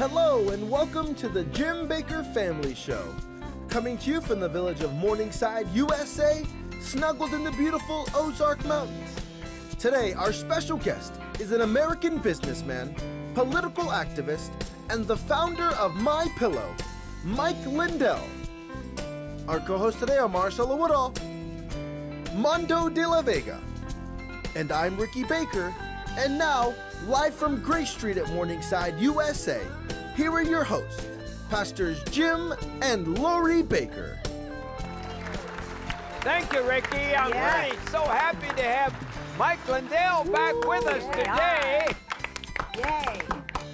Hello, and welcome to the Jim Bakker Family Show. Coming to you from the village of Morningside, USA, snuggled in the beautiful Ozark Mountains. Today, our special guest is an American businessman, political activist, and the founder of My Pillow, Mike Lindell. Our co-hosts today are Marcelo Woodall, Mondo de la Vega, and I'm Ricky Bakker. And now, live from Grace Street at Morningside, USA, here are your hosts, Pastors Jim and Lori Bakker. Thank you, Ricky. I'm Yeah. really so happy to have Mike Lindell back with us today. Yay.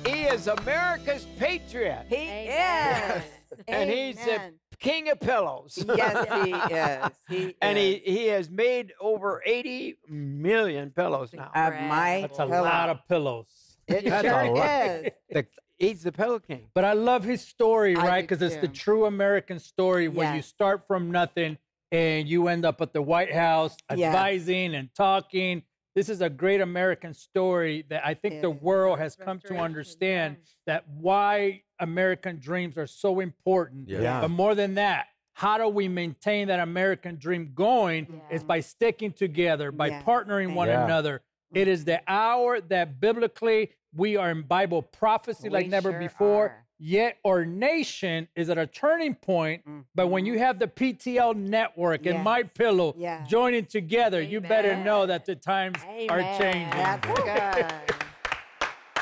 He is America's patriot, He is. and he's the Amen. King of pillows. yes, he is. He and he, is. he has made over 80 million pillows now. of my That's a lot of pillows. It That's a sure lot. is. The- he's the pillow king. But I love his story, I right? Because it's the true American story when you start from nothing and you end up at the White House Yes. advising and talking. This is a great American story that I think the world has come to understand that why American dreams are so important. Yeah. Yeah. But more than that, how do we maintain that American dream going is by sticking together, by Yes. partnering one Yeah. another. It is the hour that biblically we are in Bible prophecy like never sure before. are. Yet our nation is at a turning point. But when you mm-hmm. have the PTL network and Yes. My Pillow Yes. joining together, you better know that the times are changing. That's good.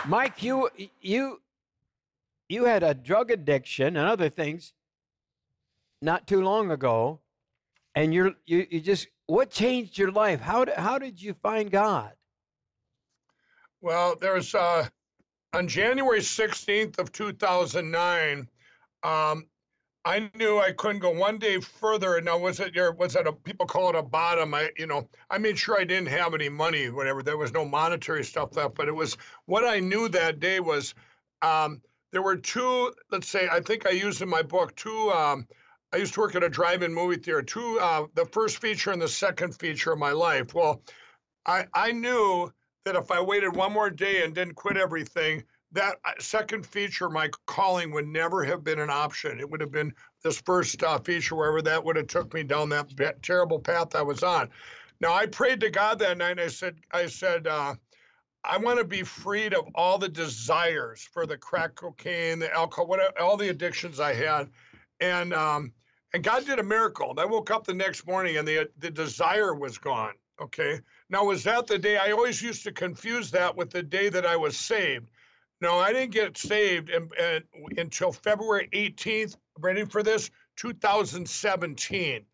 Mike, you you you had a drug addiction and other things not too long ago, and you're you, you just what changed your life? How did how did you find God? Well, there's uh, on January 16th of 2009. Um, I knew I couldn't go one day further. And now, was it your? Was it a? People call it a bottom. I, you know, I made sure I didn't have any money, whatever. There was no monetary stuff left, but it was what I knew that day was um, there were two. Let's say I think I used in my book two. Um, I used to work at a drive-in movie theater. Two, uh, the first feature and the second feature of my life. Well, I I knew that if I waited one more day and didn't quit everything, that uh, second feature, my calling would never have been an option. It would have been this first uh, feature, wherever that would have took me down that terrible path I was on. Now I prayed to God that night. And I said, I said, uh, I want to be freed of all the desires for the crack cocaine, the alcohol, whatever, all the addictions I had, and um, and God did a miracle. And I woke up the next morning and the the desire was gone. Okay. Now was that the day? I always used to confuse that with the day that I was saved. No, I didn't get saved until February 18th. Ready for this? 2017.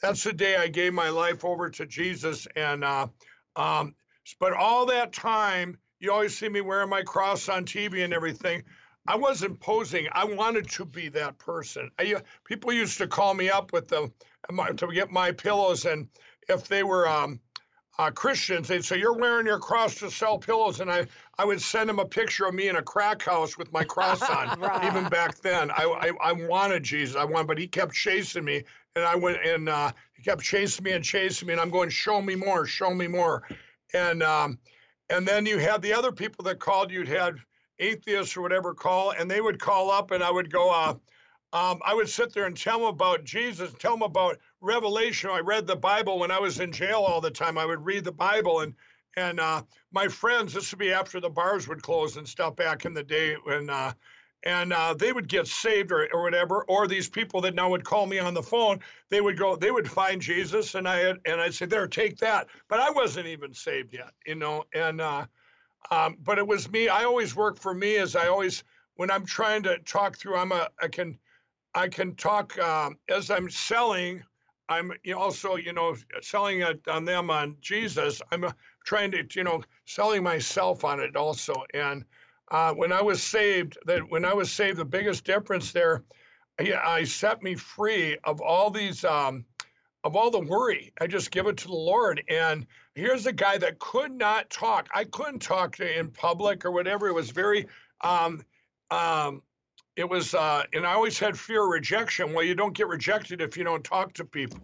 That's the day I gave my life over to Jesus. And uh, um, but all that time, you always see me wearing my cross on TV and everything. I wasn't posing. I wanted to be that person. I, uh, people used to call me up with the my, to get my pillows, and if they were um, uh, Christians, they'd say, "You're wearing your cross to sell pillows," and I I would send them a picture of me in a crack house with my cross on. Right. Even back then, I, I I wanted Jesus. I wanted, but he kept chasing me, and I went and uh, he kept chasing me and chasing me, and I'm going, "Show me more, show me more," and um, and then you had the other people that called. You'd had atheists or whatever call, and they would call up, and I would go, uh, um, I would sit there and tell them about Jesus, tell them about Revelation. I read the Bible when I was in jail all the time. I would read the Bible, and and uh, my friends, this would be after the bars would close and stuff back in the day when. Uh, and uh, they would get saved or, or whatever, or these people that now would call me on the phone, they would go, they would find Jesus, and I had, and I'd say, "There, take that." But I wasn't even saved yet, you know. And uh, um, but it was me. I always work for me as I always when I'm trying to talk through. I'm a I can I can talk um, as I'm selling. I'm also you know selling it on them on Jesus. I'm uh, trying to you know selling myself on it also. And uh, when I was saved, that when I was saved, the biggest difference there, yeah, I set me free of all these. Um, of all the worry, I just give it to the Lord. And here's a guy that could not talk. I couldn't talk to in public or whatever. It was very, um, um, it was, uh, and I always had fear of rejection. Well, you don't get rejected if you don't talk to people.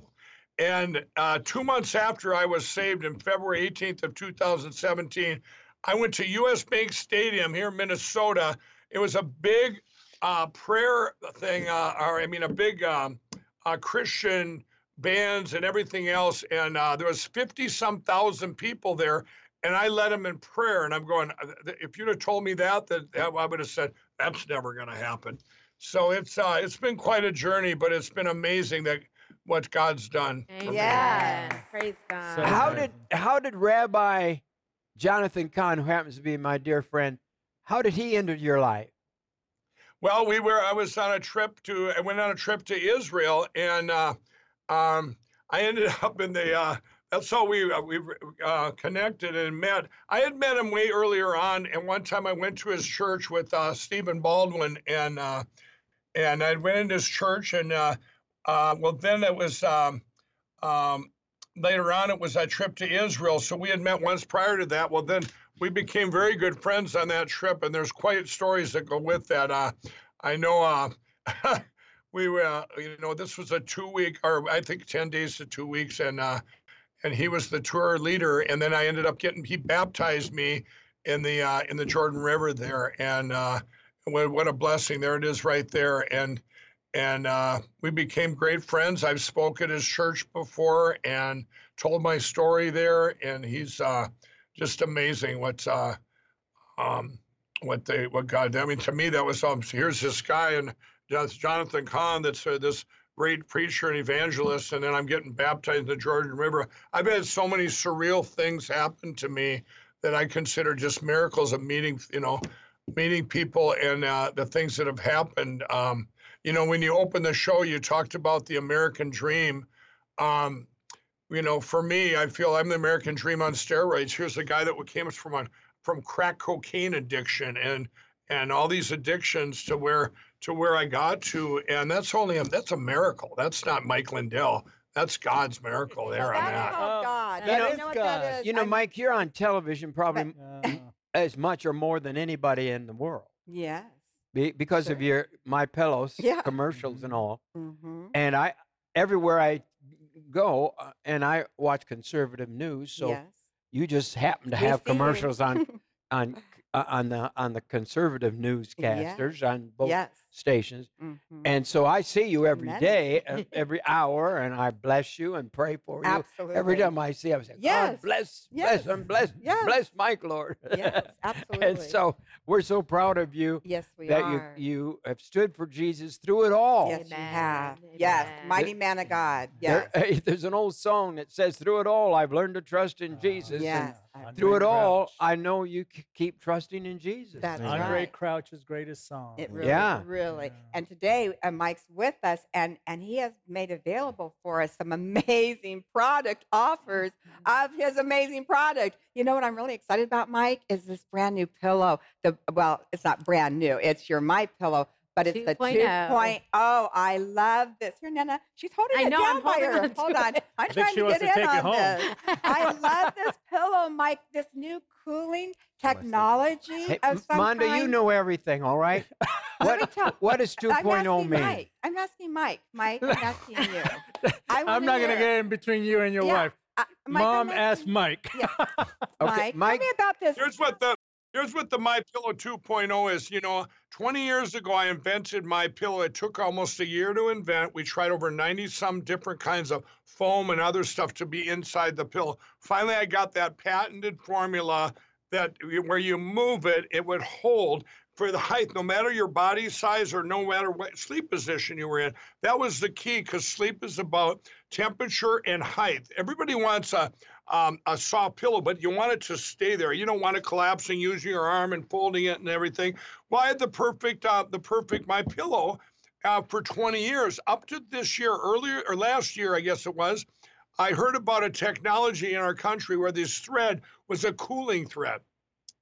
And uh, two months after I was saved in February 18th of 2017, I went to U.S. Bank Stadium here in Minnesota it was a big uh, prayer thing, uh, or I mean, a big um, uh, Christian bands and everything else, and uh, there was fifty some thousand people there, and I led them in prayer, and I'm going, uh, if you'd have told me that, that I would have said that's never going to happen. So it's uh, it's been quite a journey, but it's been amazing that what God's done. Yeah, Praise God. So How good. did how did Rabbi Jonathan Cahn, who happens to be my dear friend, how did he enter your life? Well, we were. I was on a trip to. I went on a trip to Israel, and uh, um, I ended up in the. Uh, that's how we uh, we uh, connected and met. I had met him way earlier on, and one time I went to his church with uh, Stephen Baldwin, and uh, and I went into his church, and uh, uh, well, then it was. Um, um, later on, it was that trip to Israel. So we had met once prior to that. Well, then we became very good friends on that trip, and there's quite stories that go with that. Uh, I know uh, we were, uh, you know, this was a two week, or I think 10 days to two weeks, and uh, and he was the tour leader, and then I ended up getting he baptized me in the uh, in the Jordan River there, and uh, what, what a blessing! There it is, right there, and and uh, we became great friends. I've spoke at his church before and told my story there, and he's uh, just amazing. What's uh, um, what they what God? I mean, to me, that was um. Here's this guy, and that's Jonathan Cahn. That's uh, this great preacher and evangelist, and then I'm getting baptized in the Jordan River. I've had so many surreal things happen to me that I consider just miracles of meeting, you know, meeting people and uh, the things that have happened. Um, you know, when you open the show, you talked about the American dream. Um, you know, for me, I feel I'm the American dream on steroids. Here's a guy that came from a, from crack cocaine addiction and and all these addictions to where to where I got to, and that's only a, that's a miracle. That's not Mike Lindell. That's God's miracle there on That's that. called Oh, God. that You is know God. that is? You know, I'm- Mike, you're on television probably Uh, as much or more than anybody in the world Yes. Be, because of your My Pillows Yeah. commercials and all. Mm-hmm. And I everywhere I go, uh, and I watch conservative news, so yes. you just happen to have commercials on on uh, on the on the conservative newscasters on both yes. Stations. Mhm. And so I see you every Amen. day, uh, every hour, and I bless you and pray for you. Absolutely. Every time I see, I say, Yes. God bless, Yes. bless him, bless, Yes. bless Mike, Lord. Yes, absolutely. and so we're so proud of you yes, we that are. you you have stood for Jesus through it all. Yes, you Amen. have. Yes, mighty man of God. Yes. There- there's an old song that says, "Through it all, I've learned to trust in Jesus." yes. And through it Andre all, I know you c- keep trusting in Jesus. That's man. Andre right. Crouch's greatest song. It really, Yeah. really. Yeah. And today, uh, Mike's with us, and and he has made available for us some amazing product offers of his amazing product. You know what I'm really excited about, Mike, is this brand new pillow. The well, it's not brand new. It's your My Pillow, but it's the 2.0. 2.0. I love this. Here, Nana, she's holding I it know, down I'm by holding her. on Hold on. it. I'm think trying to get in take on home. this. I love this pillow, Mike. This new cooling technology Hey, of M- some Monda, you know everything, all right? Let what, tell- what does 2.0 mean? Mike. I'm asking Mike. Mike, I'm asking you. I I'm not going to get in between you and your Yeah, wife. Uh, Mike, Mom asked Mike. Yeah. Okay, Mike, Mike- tell me about this. Here's what the here's what the My Pillow 2.0 is. You know, 20 years ago I invented My Pillow. It took almost a year to invent. We tried over 90 some different kinds of foam and other stuff to be inside the pillow. Finally, I got that patented formula that where you move it, it would hold for the height, no matter your body size or no matter what sleep position you were in. That was the key because sleep is about temperature and height. Everybody wants a um, a soft pillow, but you want it to stay there. You don't want it collapsing, using your arm and folding it and everything. Well, I had the perfect, uh, the perfect my pillow uh, for 20 years. Up to this year, earlier or last year, I guess it was, I heard about a technology in our country where this thread was a cooling thread.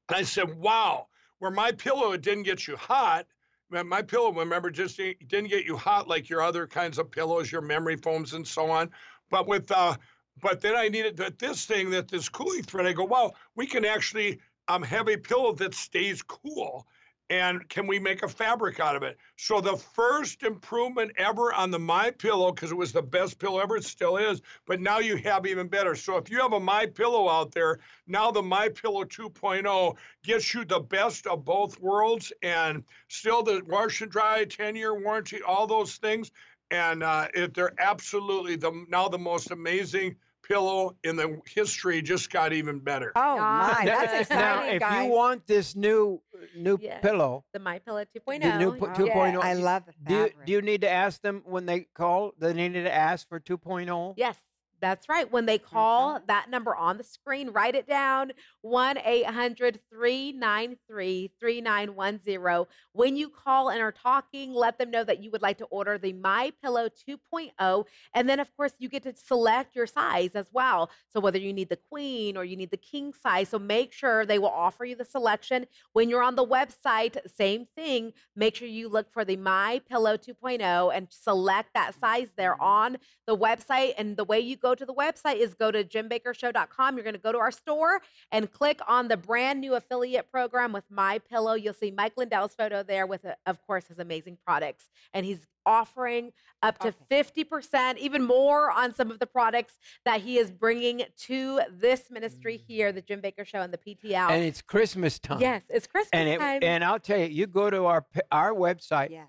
And I said, wow, where my pillow it didn't get you hot. My- pillow, remember, just didn't didn't get you hot like your other kinds of pillows, your memory foams and so on. But with uh, but then I needed that this thing that this cooling thread. I go, wow, we can actually um, have a pillow that stays cool. And can we make a fabric out of it? So the first improvement ever on the My Pillow, because it was the best pillow ever, it still is. But now you have even better. So if you have a My Pillow out there, now the My Pillow 2.0 gets you the best of both worlds, and still the wash and dry, 10-year warranty, all those things, and uh, it, they're absolutely the now the most amazing pillow in the history just got even better. Oh my, Now- that's exciting, now, if guys. you want this new new Yes. pillow, The My Pillow 2.0. the new pu- Oh, 2.0, I love the do you, do you need to ask them when they call? They need to ask for oh? 2.0. Yes, that's right. When they call that number on the screen, write it down 1 800 393 3910. When you call and are talking, let them know that you would like to order the My Pillow 2.0. And then, of course, you get to select your size as well. So, whether you need the queen or you need the king size, so make sure they will offer you the selection. When you're on the website, same thing. Make sure you look for the My Pillow 2.0 and select that size there on the website. And the way you go to the website is go to jimbakkershow.com. You're going to go to our store and click on the brand new affiliate program with My Pillow. You'll see Mike Lindell's photo there with, uh, of course, his amazing products. And he's offering up to 50%, even more on some of the products that he is bringing to this ministry here, the Jim Bakker Show and the PTL. And it's Christmas time. yes, it's Christmas And it, time. and I'll tell you, you go to our our website. Yes.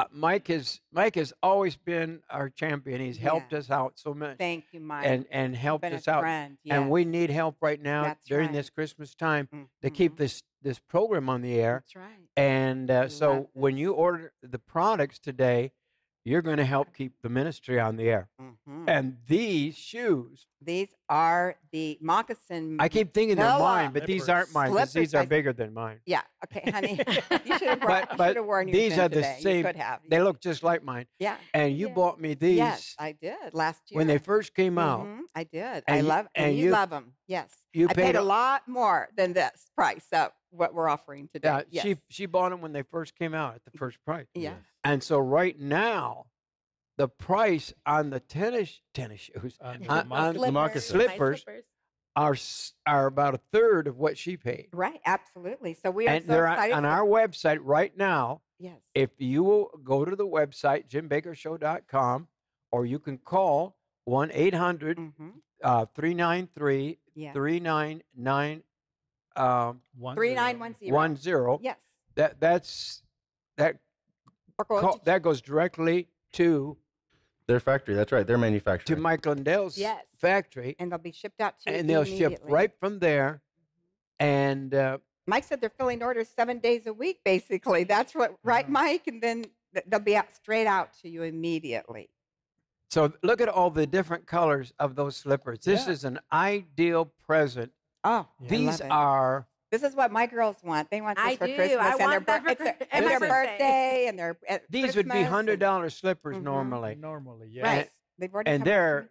Uh, Mike has Mike has always been our champion. He's helped Yes. us out so much Thank you, Mike. and and helped us out. friend. And we need help right now That's during right. this Christmas time to keep this this program on the air. That's right. And uh, so when you order the products today, you're going to help keep the ministry on the air. Mhm. And these shoes, These are the moccasin. I keep thinking they're mine, but these aren't mine because Slippers, these are I- bigger than mine. Yeah. Okay, honey. you should have But- but worn yours these are the today. same- You could have. They look just like mine. Yeah. And you bought me these Yes, I did last year. when they first came out. Mhm, I did. And I you- love and, and you, you- love them. Yes. You I paid paid a a- lot more than this price of what we're offering today. Yeah, yes. she she bought them when they first came out at the first price. yeah. And so right now, the price on the tennis tennis shoes On the on- moc- on Slippers, moccasins. slippers are are about a third of what she paid. Right. Absolutely. So we are And so they're on, excited. on our website right now. yes. If you will go to the website jimbakkershow.com, or you can call one eight hundred Mm-hmm. uh, three nine three Yeah. three nine nine um, One Three zero. nine one zero. one zero. Yes. That that's that call, that goes directly to Their factory. That's right. Their manufacturing. to manufacturing. Mike Lindell's Yes. factory, and they'll be shipped out to you. and they'll ship immediately. right from there. And uh, Mike said they're filling orders seven days a week, basically. That's what, right, Mike? And then th- they'll be out straight out to you immediately. so look at all the different colors of those slippers. This Yeah. is an ideal present. Oh, I These love it. are This is what my girls want. They want this I for do. Christmas I and want their, that for it's their, and and their birthday. birthday and their at these would be hundred and- dollar slippers Mhm. normally, Normally, yes. Right. They've already and come they're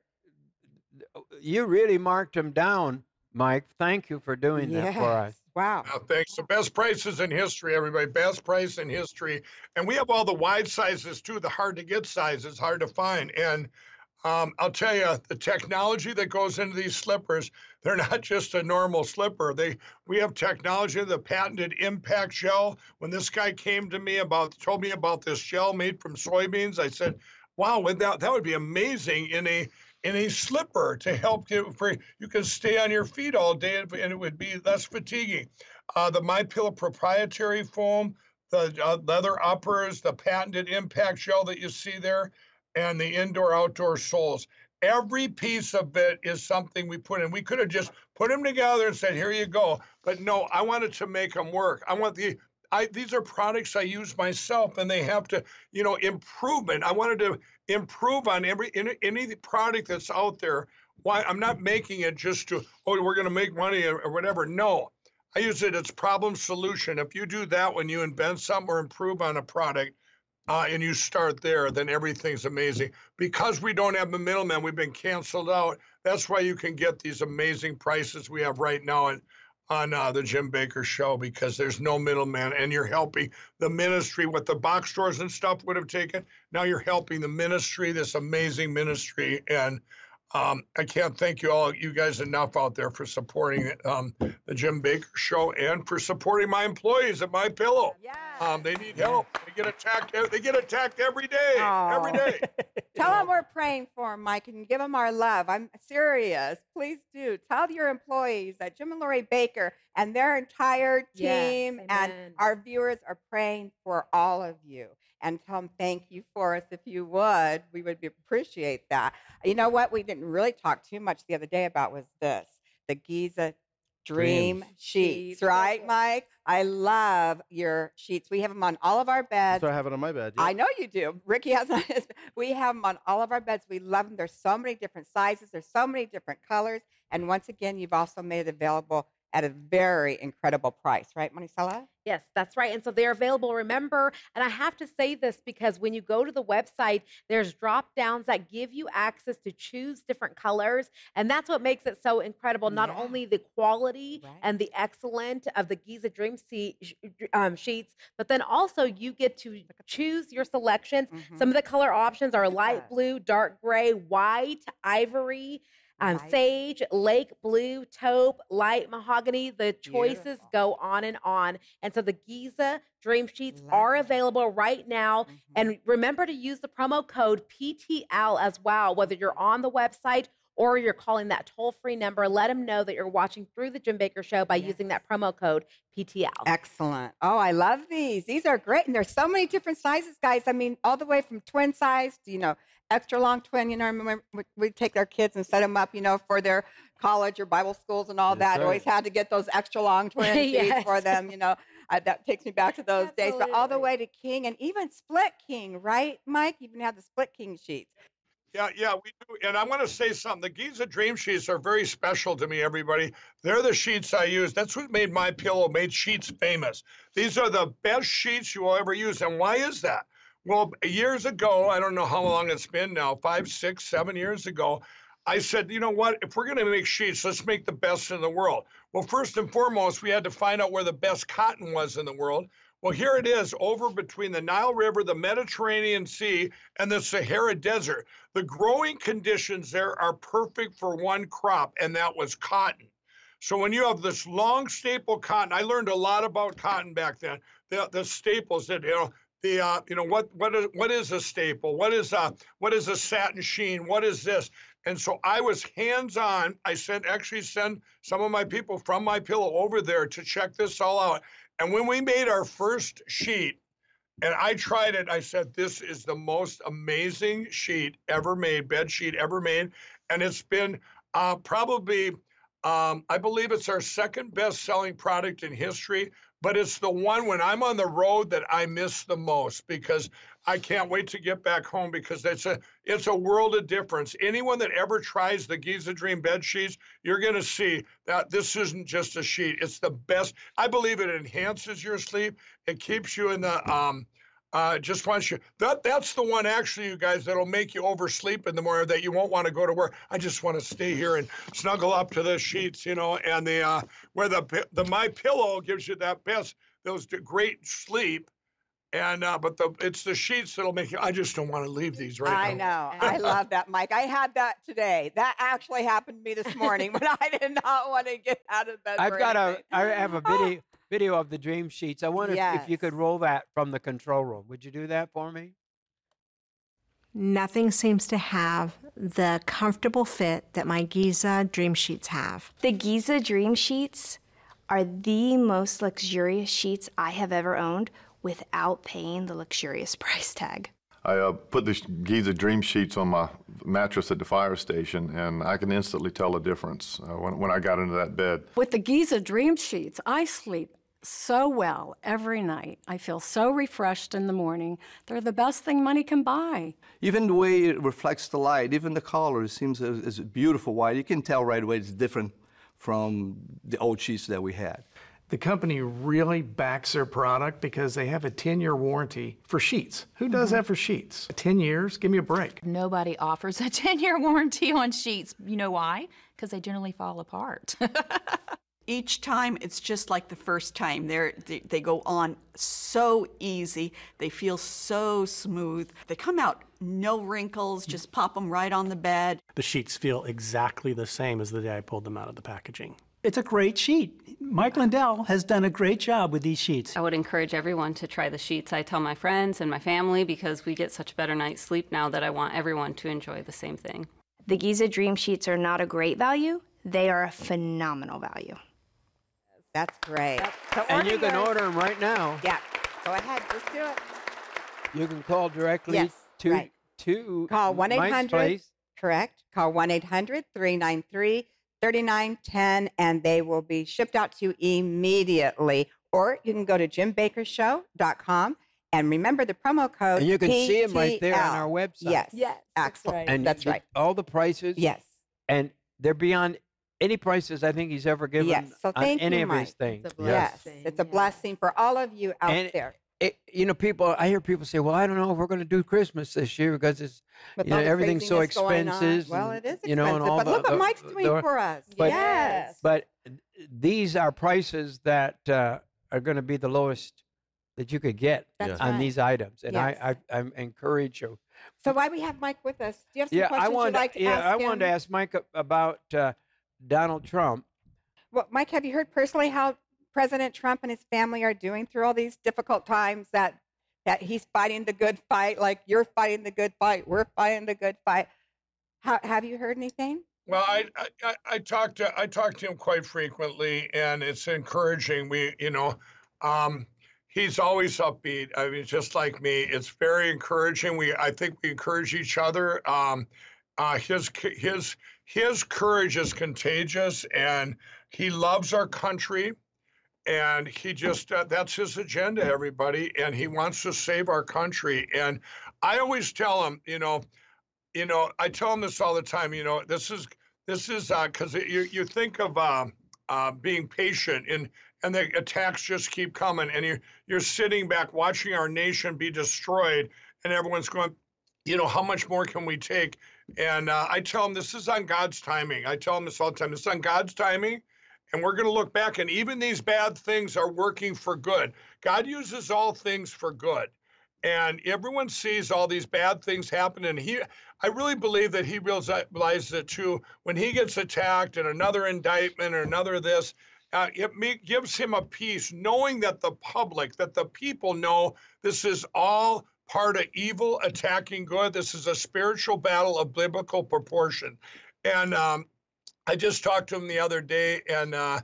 you really marked them down, Mike. Thank you for doing that for us. Wow. Now, thanks. The best prices in history, everybody. Best price in history. And we have all the wide sizes too, the hard to get sizes, hard to find. And um, I'll tell you, the technology that goes into these slippers, they're not just a normal slipper. They we have technology, the patented impact gel. When this guy came to me about told me about this gel made from soybeans, I said, Wow, that that would be amazing in a in a slipper to help you for you can stay on your feet all day and and it would be less fatiguing. Uh, the My Pillow proprietary foam, the uh, leather uppers, the patented impact gel that you see there, and the indoor outdoor soles. Every piece of it is something we put in. We could have just put them together and said, "Here you go," but no, I wanted to make them work. I want the I, these are products I use myself, and they have to, you know, improvement. I wanted to improve on every any, any product that's out there. Why I'm not making it just to oh we're going to make money or, or whatever. No, I use it as problem solution. If you do that when you invent something or improve on a product, uh, and you start there, then everything's amazing. Because we don't have the middleman, we've been canceled out. That's why you can get these amazing prices we have right now and on uh, the Jim Bakker Show because there's no middleman, and you're helping the ministry. What the box stores and stuff would have taken, now you're helping the ministry, this amazing ministry, and Um, I can't thank you all, you guys enough out there for supporting um, the Jim Bakker Show and for supporting my employees at My Pillow. Yeah. Um, they need help. They get attacked. They get attacked every day. Every day. Tell them we're praying for them, Mike, and give them our love. I'm serious. Please do. Tell your employees that Jim and Lori Bakker and their entire Yes, team and our viewers are praying for all of you. And tell them thank you for us if you would. We would appreciate that. You know what? We didn't really talk too much the other day about was this the Giza Dream Dreams. sheets, Sheets. right, Mike? I love your sheets. We have them on all of our beds. That's what I have it on my bed. I know you do. Ricky has on his. We have them on all of our beds. We love them. There's so many different sizes. There's so many different colors. And once again, you've also made it available at a very incredible price, right, Monicela? Yes, that's right. And so they're available. Remember, and I have to say this because when you go to the website, there's drop downs that give you access to choose different colors. And that's what makes it so incredible. Not Yeah. only the quality Right. and the excellent of the Giza Dream Seat, um, sheets, but then also you get to choose your selections. Mhm. Some of the color options are light blue, dark gray, white, ivory. Um, Light. sage, lake blue, taupe, light mahogany. The choices Beautiful. go on and on. And so the Giza Dream Sheets Love are available right now. Mhm. And remember to use the promo code PTL as well, whether you're on the website or you're calling that toll free number. Let them know that you're watching through the Jim Bakker Show by Yes. using that promo code PTL. Excellent. Oh, I love these. These are great. And there's so many different sizes, guys. I mean, all the way from twin size to, you know, extra long twin. You know, I remember we, we take our kids and set them up, you know, for their college or Bible schools and all That's that. right. Always had to get those extra long twin sheets for them, you know. Uh, that takes me back to those days. But all the way to king and even split king, right, Mike? You even have the split king sheets. Yeah, yeah, we do. And I'm going to say something. The Giza Dream Sheets are very special to me, everybody. They're the sheets I use. That's what made my pillow, made sheets famous. These are the best sheets you will ever use. And why is that? Well, years ago, I don't know how long it's been now, five, six, seven years ago, I said, you know what? If we're going to make sheets, let's make the best in the world. Well, first and foremost, we had to find out where the best cotton was in the world. Well, here it is over between the Nile River, the Mediterranean Sea, and the Sahara Desert. The growing conditions there are perfect for one crop, and that was cotton. So when you have this long staple cotton, I learned a lot about cotton back then. The, the staples that you know, the uh, you know what what is what is a staple? What is a what is a satin sheen? What is this? And so I was hands on. I sent actually send some of my people from my pillow over there to check this all out. And when we made our first sheet, and I tried it, I said, This is the most amazing sheet ever made, bed sheet ever made. And it's been uh, probably, um, I believe it's our second best selling product in history. But it's the one when I'm on the road that I miss the most because I can't wait to get back home because it's a it's a world of difference. Anyone that ever tries the Giza Dream bed sheets, you're going to see that this isn't just a sheet. It's the best. I believe it enhances your sleep. It keeps you in the um uh just wants you that that's the one actually you guys that'll make you oversleep in the morning that you won't want to go to work. I just want to stay here and snuggle up to the sheets, you know, and the uh where the the my pillow gives you that best those great sleep. And uh, but the it's the sheets that'll make you. I just don't want to leave these right I now. know. I love that, Mike. I had that today. That actually happened to me this morning when I did not want to get out of bed. I've got a, anything. I have a Oh, video, video of the dream sheets. I wonder if, if you could roll that from the control room. Would you do that for me? Nothing seems to have the comfortable fit that my Giza Dream Sheets have. The Giza Dream Sheets are the most luxurious sheets I have ever owned without paying the luxurious price tag. I uh, put the Giza Dream Sheets on my mattress at the fire station, and I can instantly tell a difference uh, when, when I got into that bed. With the Giza Dream Sheets, I sleep so well every night. I feel so refreshed in the morning. They're the best thing money can buy. Even the way it reflects the light, even the color, it seems is is a beautiful white. You can tell right away it's different from the old sheets that we had. The company really backs their product because they have a 10 year warranty for sheets. Who does mm-hmm. that for sheets? 10 years? Give me a break. Nobody offers a 10 year warranty on sheets. You know why? Because they generally fall apart. each time it's just like the first time. They're, they they go on so easy. They feel so smooth. They come out no wrinkles. Mm. Just pop them right on the bed. The sheets feel exactly the same as the day I pulled them out of the packaging. It's a great sheet. Mike Lindell has done a great job with these sheets. I would encourage everyone to try the sheets. I tell my friends and my family because we get such a better night's sleep now that I want everyone to enjoy the same thing. The Giza Dream Sheets are not a great value, they are a phenomenal value. That's great. So And you can yours. order them right now. Yeah. Go ahead. Just do it. You can call directly Yes, to right. to Call 1 800. Correct. Call 1 800 393 3910 and they will be shipped out to you immediately. Or you can go to jimbakkershow.com and remember the promo code. And you can see them right there on our website. Yes. Yes, that's Excellent. right. And that's right. All the prices. Yes. And they're beyond any prices I think he's ever given Yes. So on thank any you, of Mike. his things. It's a blessing. Yes. It's a blessing for all of you out And there. It, you know, people. I hear people say, "Well, I don't know if we're going to do Christmas this year because it's you know everything's so craziness going on. expensive." Well, it is You know, and expensive, all but the, look what Mike's doing the- for us. But, Yes. But these are prices that uh, are going to be the lowest that you could get That's on right. these items, and Yes. I, I I encourage you. So why we have Mike with us? Do you have some yeah, questions I wanted. you'd like to ask? yeah, ask I him? wanted to ask Mike about uh, Donald Trump. Well, Mike, have you heard personally how President Trump and his family are doing through all these difficult times? That that he's fighting the good fight, like you're fighting the good fight, we're fighting the good fight. How, have you heard anything? Well, I, I- I I talk to I talked to him quite frequently, and it's encouraging. We, you know, um, he's always upbeat. I mean, just like me, it's very encouraging. We I think we encourage each other. Um, uh, his his his courage is contagious, and he loves our country. And he just, uh, that's his agenda, everybody. And he wants to save our country. And I always tell him, you know, you know, I tell him this all the time. You know, this is this is because you you think of uh, uh, being patient and and the attacks just keep coming, and you're you're sitting back watching our nation be destroyed, and everyone's going, you know, how much more can we take? And uh, I tell them this is on God's timing. I tell them this all the time. This is on God's timing. And we're going to look back, and even these bad things are working for good. God uses all things for good and everyone sees all these bad things happen and he i really believe that he realizes it too when he gets attacked and another indictment or another this uh, it gives him a peace knowing that the public that the people know this is all part of evil attacking good. This is a spiritual battle of biblical proportion. And um, i just talked to him the other day and uh,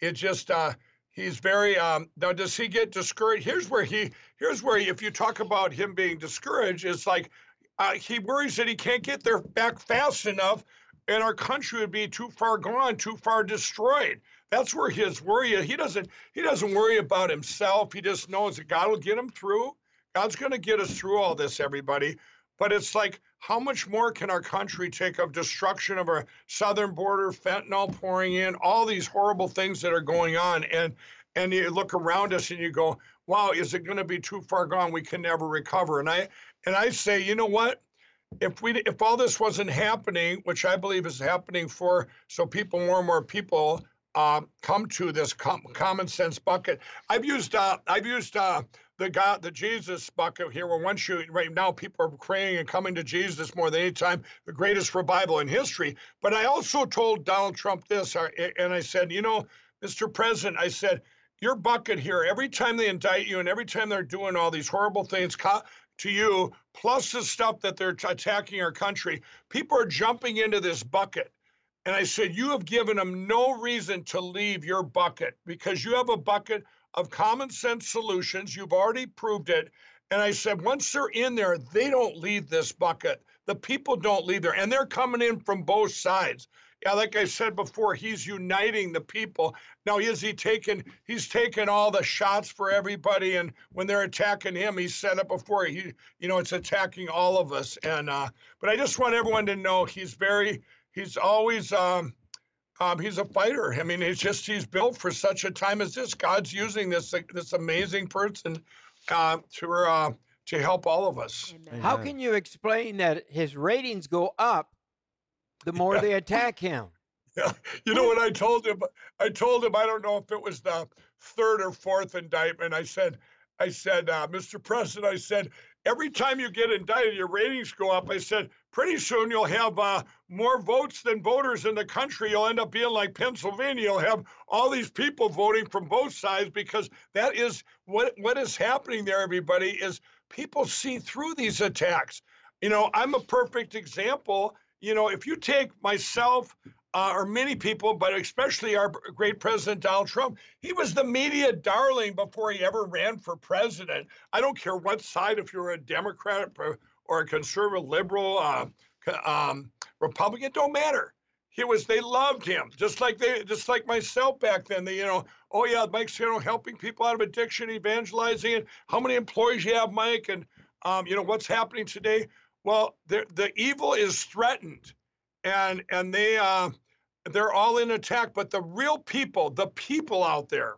it just uh, he's very um now does he get discouraged? Here's where he here's where if you talk about him being discouraged it's like uh, he worries that he can't get there back fast enough and our country would be too far gone too far destroyed. That's where his worry is he doesn't he doesn't worry about himself. He just knows that god will get him through god's going to get us through all this everybody but it's like how much more can our country take of destruction of our southern border fentanyl pouring in all these horrible things that are going on and and you look around us and you go wow is it going to be too far gone? We can never recover. And i and i say you know what? If we if all this wasn't happening which i believe is happening for so people more and more people uh, come to this com- common sense bucket. I've used uh, i've used uh, the God, the Jesus bucket here, where once you right now people are praying and coming to Jesus more than any time, the greatest revival in history. But I also told Donald Trump this, and I said, you know, Mr. President, I said, your bucket here, every time they indict you and every time they're doing all these horrible things to you, plus the stuff that they're attacking our country, people are jumping into this bucket. And I said, You have given them no reason to leave your bucket because you have a bucket of common sense solutions. You've already proved it. And I said, once they're in there, they don't leave this bucket. The people don't leave there. And they're coming in from both sides. Yeah, like I said before, he's uniting the people. Now, is he taking he's taking all the shots for everybody, and when they're attacking him, he's set up before he, you know, it's attacking all of us. And uh, but I just want everyone to know he's very he's always um, um, he's a fighter. I mean, he's just he's built for such a time as this. God's using this this amazing person uh, to uh, to help all of us. How can you explain that his ratings go up the more they attack him? Yeah. You know what I told him? I told him I don't know if it was the third or fourth indictment. I said, I said, uh, Mr. President, I said, every time you get indicted, your ratings go up. I said, pretty soon you'll have uh, more votes than voters in the country. You'll end up being like Pennsylvania. You'll have all these people voting from both sides because that is what what is happening there. Everybody is people see through these attacks. You know, I'm a perfect example. You know, if you take myself, uh, or many people, but especially our great president Donald Trump. He was the media darling before he ever ran for president. I don't care what side, if you're a Democrat or a conservative, liberal, uh, um, Republican, don't matter. He was. They loved him, just like they, just like myself back then. They, you know, oh yeah, Mike's you know helping people out of addiction, evangelizing, it. how many employees you have, Mike, and um, you know what's happening today. Well, the the evil is threatened, and and they. Uh, they're all in attack, but the real people, the people out there,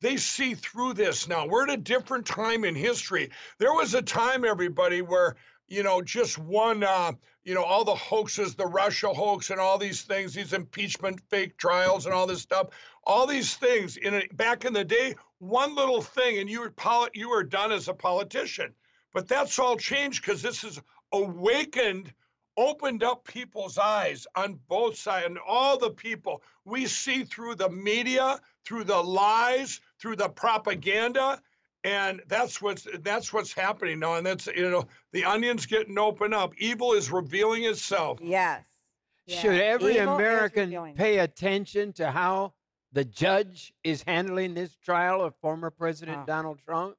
they see through this now. We're at a different time in history. There was a time, everybody, where you know just one, uh, you know, all the hoaxes, the Russia hoax, and all these things, these impeachment fake trials, and all this stuff, all these things. In a, back in the day, one little thing, and you were poli- you were done as a politician. But that's all changed because this has awakened opened up people's eyes on both sides and all the people. We see through the media, through the lies, through the propaganda. And that's what's that's what's happening now. And that's you know, the onion's getting open up. Evil is revealing itself. Yes. Should every American pay attention to how the judge is handling this trial of former President Oh. Donald Trump?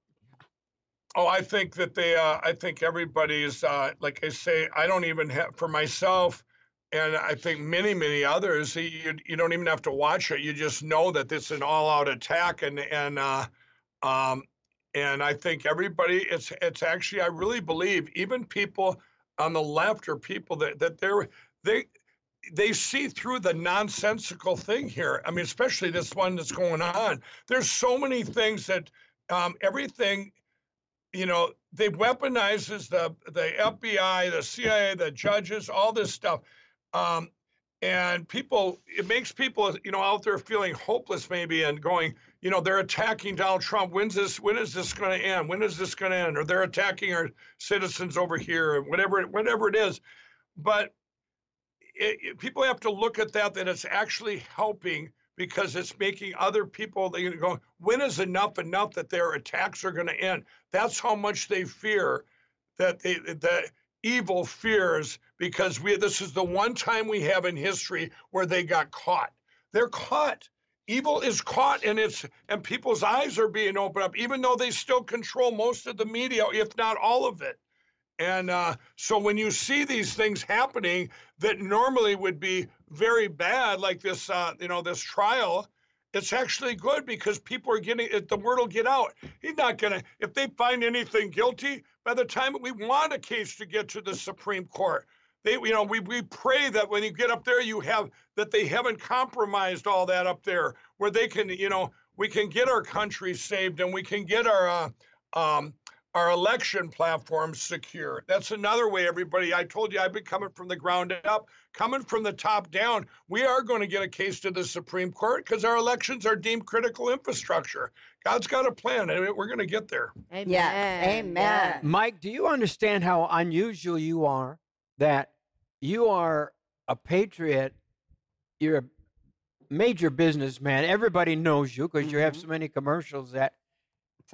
Oh, I think that they. Uh, I think everybody's. Uh, like I say, I don't even have for myself, and I think many, many others. You you don't even have to watch it. You just know that this is an all-out attack, and and uh, um, and I think everybody. It's it's actually. I really believe even people on the left or people that that they're they they see through the nonsensical thing here. I mean, especially this one that's going on. There's so many things that um, everything you know, they weaponizes the the FBI, the CIA, the judges, all this stuff, um, and people. It makes people, you know, out there feeling hopeless, maybe, and going, you know, they're attacking Donald Trump. When's this? When is this going to end? When is this going to end? Or they're attacking our citizens over here, and whatever, whatever it is. But it, it- people have to look at that. That it's actually helping because it's making other people they go when is enough enough that their attacks are going to end that's how much they fear that they the evil fears because we this is the one time we have in history where they got caught they're caught evil is caught and it's and people's eyes are being opened up even though they still control most of the media if not all of it and uh, so when you see these things happening that normally would be very bad, like this, uh, you know, this trial, it's actually good because people are getting it. The word will get out. He's not gonna. If they find anything guilty, by the time we want a case to get to the Supreme Court, they, you know, we we pray that when you get up there, you have that they haven't compromised all that up there, where they can, you know, we can get our country saved and we can get our. Uh, um, our election platform secure. That's another way, everybody. I told you I've been coming from the ground up, coming from the top down. We are going to get a case to the Supreme Court because our elections are deemed critical infrastructure. God's got a plan, and we're going to get there. Amen. Yes. Amen. Mike, do you understand how unusual you are? That you are a patriot, you're a major businessman. Everybody knows you because you have mm-hmm. so many commercials that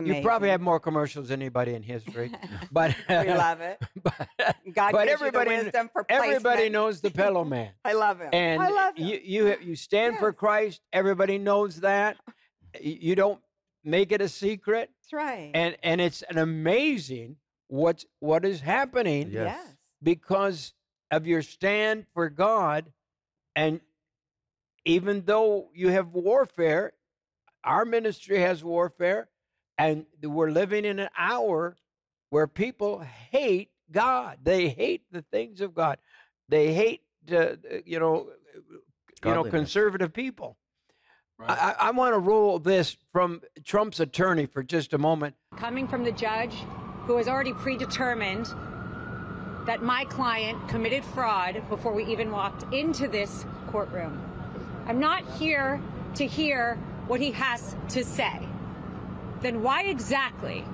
you probably have more commercials than anybody in history. but We love it. But, God but gives everybody, you the wisdom for everybody knows the Pillow Man. I love him. And I love him. you you you stand for Christ. Everybody knows that. You don't make it a secret. That's right. And and it's an amazing what's what is happening Yes. Yes. because of your stand for God and even though you have warfare, our ministry has warfare and we're living in an hour where people hate God. They hate the things of God. They hate uh, you know you know conservative people. I, I want to roll this from Trump's attorney for just a moment. coming from the judge who has already predetermined that my client committed fraud before we even walked into this courtroom. I'm not here to hear what he has to say. Then why exactly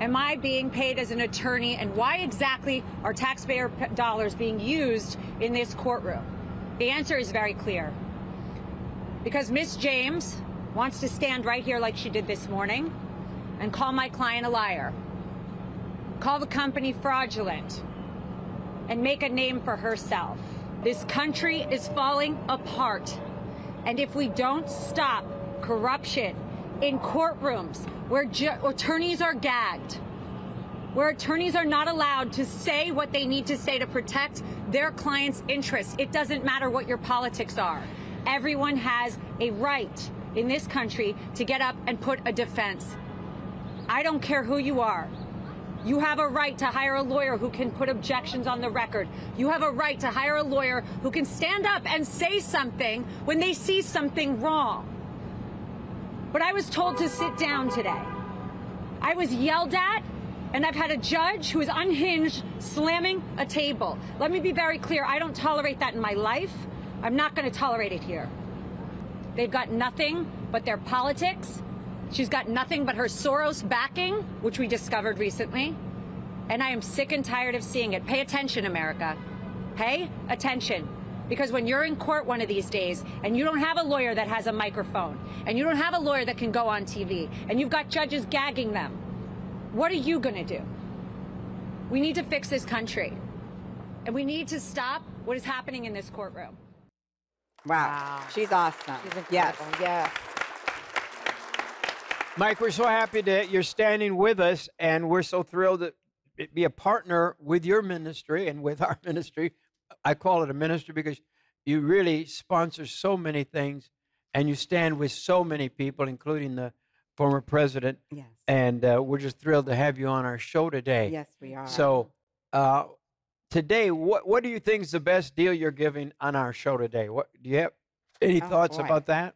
am I being paid as an attorney and why exactly are taxpayer dollars being used in this courtroom? The answer is very clear. Because Miss James wants to stand right here like she did this morning and call my client a liar, call the company fraudulent, and make a name for herself. This country is falling apart. And if we don't stop corruption in courtrooms where attorneys are gagged, where attorneys are not allowed to say what they need to say to protect their clients' interests, it doesn't matter what your politics are. Everyone has a right in this country to get up and put a defense. I don't care who you are. You have a right to hire a lawyer who can put objections on the record. You have a right to hire a lawyer who can stand up and say something when they see something wrong. But I was told to sit down today. I was yelled at, and I've had a judge who is unhinged slamming a table. Let me be very clear I don't tolerate that in my life. I'm not going to tolerate it here. They've got nothing but their politics. She's got nothing but her Soros backing, which we discovered recently. And I am sick and tired of seeing it. Pay attention, America. Pay attention. Because when you're in court one of these days and you don't have a lawyer that has a microphone and you don't have a lawyer that can go on TV and you've got judges gagging them, what are you going to do? We need to fix this country. And we need to stop what is happening in this courtroom. Wow. She's awesome. yes. Yes. Mike, we're so happy that you're standing with us, and we're so thrilled to be a partner with your ministry and with our ministry. I call it a ministry because you really sponsor so many things, and you stand with so many people, including the former president. Yes. And uh, we're just thrilled to have you on our show today. Yes, we are. So, uh, today, what what do you think is the best deal you're giving on our show today? What do you have any Oh, thoughts boy. about that?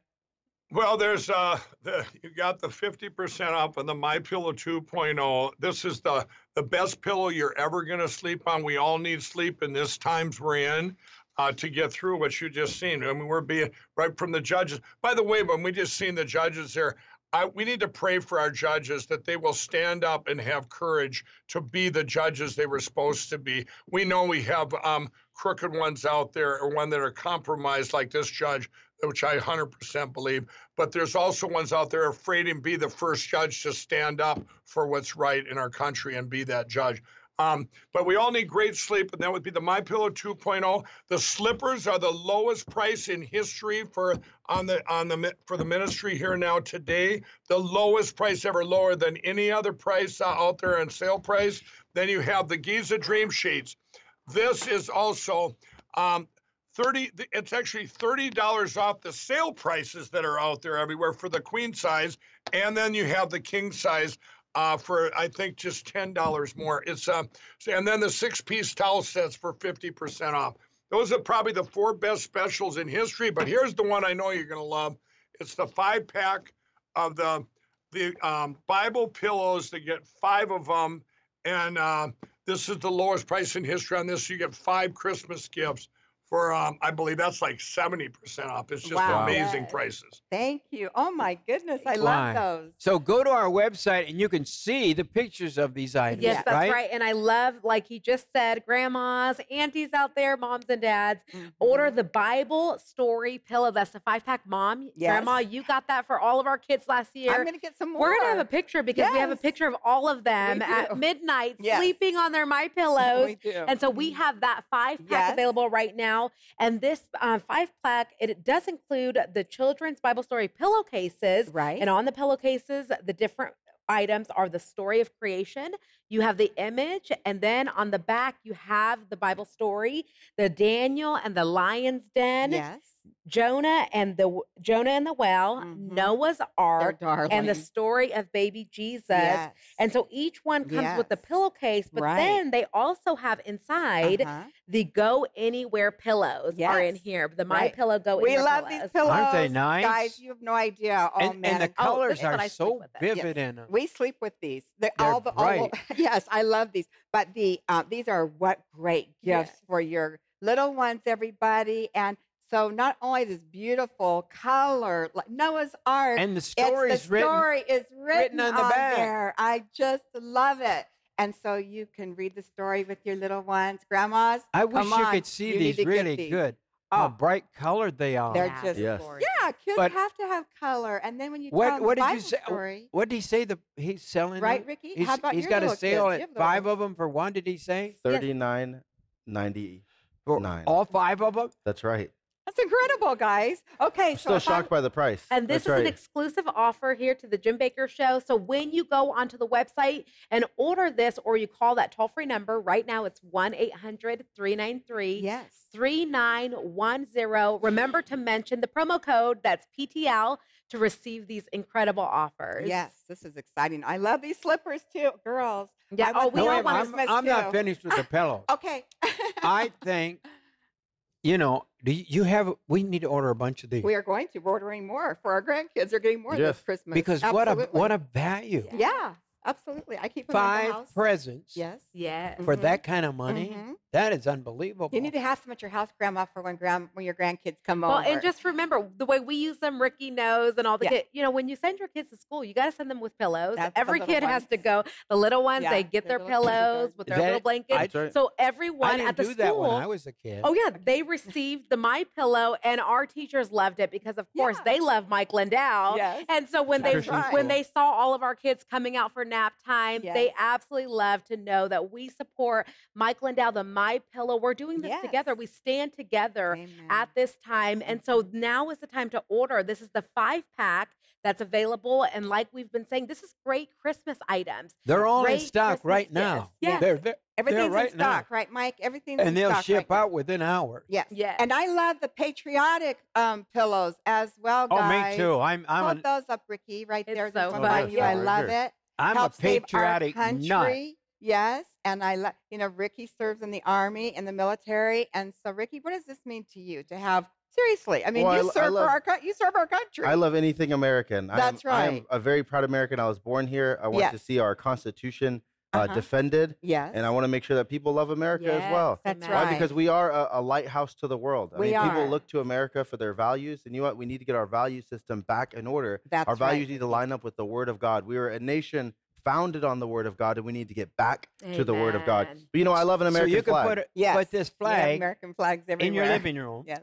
Well, there's uh, the, you got the 50% off on the My Pillow 2.0. This is the the best pillow you're ever going to sleep on. We all need sleep in this times we're in uh, to get through what you just seen. I mean, we're being right from the judges. By the way, when we just seen the judges there, I, we need to pray for our judges that they will stand up and have courage to be the judges they were supposed to be. We know we have um, crooked ones out there or one that are compromised like this judge, which I 100% believe. But there's also ones out there afraid and be the first judge to stand up for what's right in our country and be that judge. Um, but we all need great sleep, and that would be the My Pillow 2.0. The slippers are the lowest price in history for on the on the for the ministry here now today. The lowest price ever, lower than any other price uh, out there on sale price. Then you have the Giza Dream Sheets. This is also um, 30 it's actually $30 off the sale prices that are out there everywhere for the queen size and then you have the king size uh, for I think just ten dollars more. It's uh, and then the six-piece towel sets for fifty percent off. Those are probably the four best specials in history. But here's the one I know you're gonna love. It's the five-pack of the the um, Bible pillows. to get five of them, and uh, this is the lowest price in history on this. You get five Christmas gifts for um, I believe that's like seventy percent off. It's just Wow. amazing Yes. prices. Thank you. Oh my goodness, I Why? love those. So go to our website and you can see the pictures of these items. Yes, that's right. right. And I love, like he just said, grandmas, aunties out there, moms and dads, order Mm-hmm. the Bible story pillow. That's a five pack mom. Grandma, you got that for all of our kids last year. I'm gonna get some more. We're gonna have a picture because we have a picture of all of them at midnight Yes. sleeping on their my pillows. We do. And so we have that five pack Yes. available right now. And this uh, five pack, it does include the children's Bible story pillowcases. Right. And on the pillowcases, the different items are the story of creation. You have the image, and then on the back, you have the Bible story, the Daniel and the lion's den. Yes. Jonah and the Jonah and the well, Noah's Ark, and the Mm-hmm. story of baby Jesus. Yes. And so each one comes with the pillowcase, but Right. then they also have inside Uh-huh. the Go Anywhere pillows are in here. The My Right. Pillow Go We Anywhere love pillows. these pillows. Aren't they nice? Guys, you have no idea. Oh, And- man. and the colors this is what are so vivid Yes. in them. We sleep with these. They're, They're all the all the- yes, I love these. But the uh, these are what great gifts Yes. for your little ones, everybody. And so not only this beautiful color, like Noah's Ark, And the story's the written- story is written, written on the back. there. I just love it. And so you can read the story with your little ones, grandmas. I wish come you could see you these really these. good. How oh. bright colored they are. They're just Yes. yeah. Kids But- have to have color, and then when you tell What them what the did Bible you say? story, What did he say? The he's selling Right, them? Ricky? He's, How about he's your got a sale kids? At have five of them for one. Did he say? Thirty-nine ninety nine. All five of them? That's right. That's incredible, guys. Okay, I'm so still if I'm- shocked by the price. And this That's is right. an exclusive offer here to the Jim Bakker Show. So when you go onto the website and order this, or you call that toll free number right now, it's 1 800 393 Yes. 3910. Remember to mention the promo code that's PTL to receive these incredible offers. Yes, this is exciting. I love these slippers too, girls. Yeah, I oh, want we these all for want- I'm, Christmas, I'm not finished with the pillow. Okay. I think, you know, do you you have? We need to order a bunch of these We are going to. We're ordering more for our grandkids. They're getting more Yes. this Christmas. because what a Absolutely. what a value. yeah, absolutely. I keep them in the Five house. presents Yes. Yes. for Mhm. that kind of money. Mhm. That is unbelievable. You need to have some at your house, Grandma, for when grand when your grandkids come Well, over. Well, and just remember the way we use them, Ricky knows, and all the Yeah. kids. You know, when you send your kids to school, you got to send them with pillows. That's Every little kid has to go. The little ones, Yeah, they get their their pillows with their That- little blankets. That's right. So I everyone didn't at the do school. that when I was a kid. Oh yeah, they received the My Pillow, and our teachers loved it because, of course, they love Mike Lindell. Yes. And so when they right. when they saw all of our kids coming out for nap time, they absolutely love to know that we support Mike Lindell, the My Pillow. We're doing this Yes. together. We stand together at this time, and so Mm-hmm. now is the time to order. This is the five pack that's available, and like we've been saying, this is great Christmas items. They're all in stock Christmas right gifts. now. Yes. They're, they're, Everything's right in stock, now. right, Mike? Everything's And in they'll ship right out within hours. Yes. Yes. And I love the patriotic um, pillows as well, guys. Oh, me too. I'm I'm Hold a, those up, Ricky, right there. It's This so one fun. by you. I love here. it. I'm a Help save our patriotic nut. country. Yes, and I love. You know, Ricky serves in the army in the military, and so Ricky, what does this mean to you to have? Seriously, I mean, Well, you I serve love- for our country. You serve our country. I love anything American. That's I am, I am a very proud American. I was born here. I want to see our Constitution Uh-huh. defended. Yes. And I want to make sure that people love America as well. That's Amen. right. Because we are a, a lighthouse to the world. I We mean, people look to America for their values, and you know what? We need to get our value system back in order. That's our values right. need to line up with the Word of God. We are a nation founded on the Word of God, and we need to get back to the Word of God. But you know, I love an American so American you can flag. put, it, Yes. put this flag American flags everywhere. in your living room. Yes.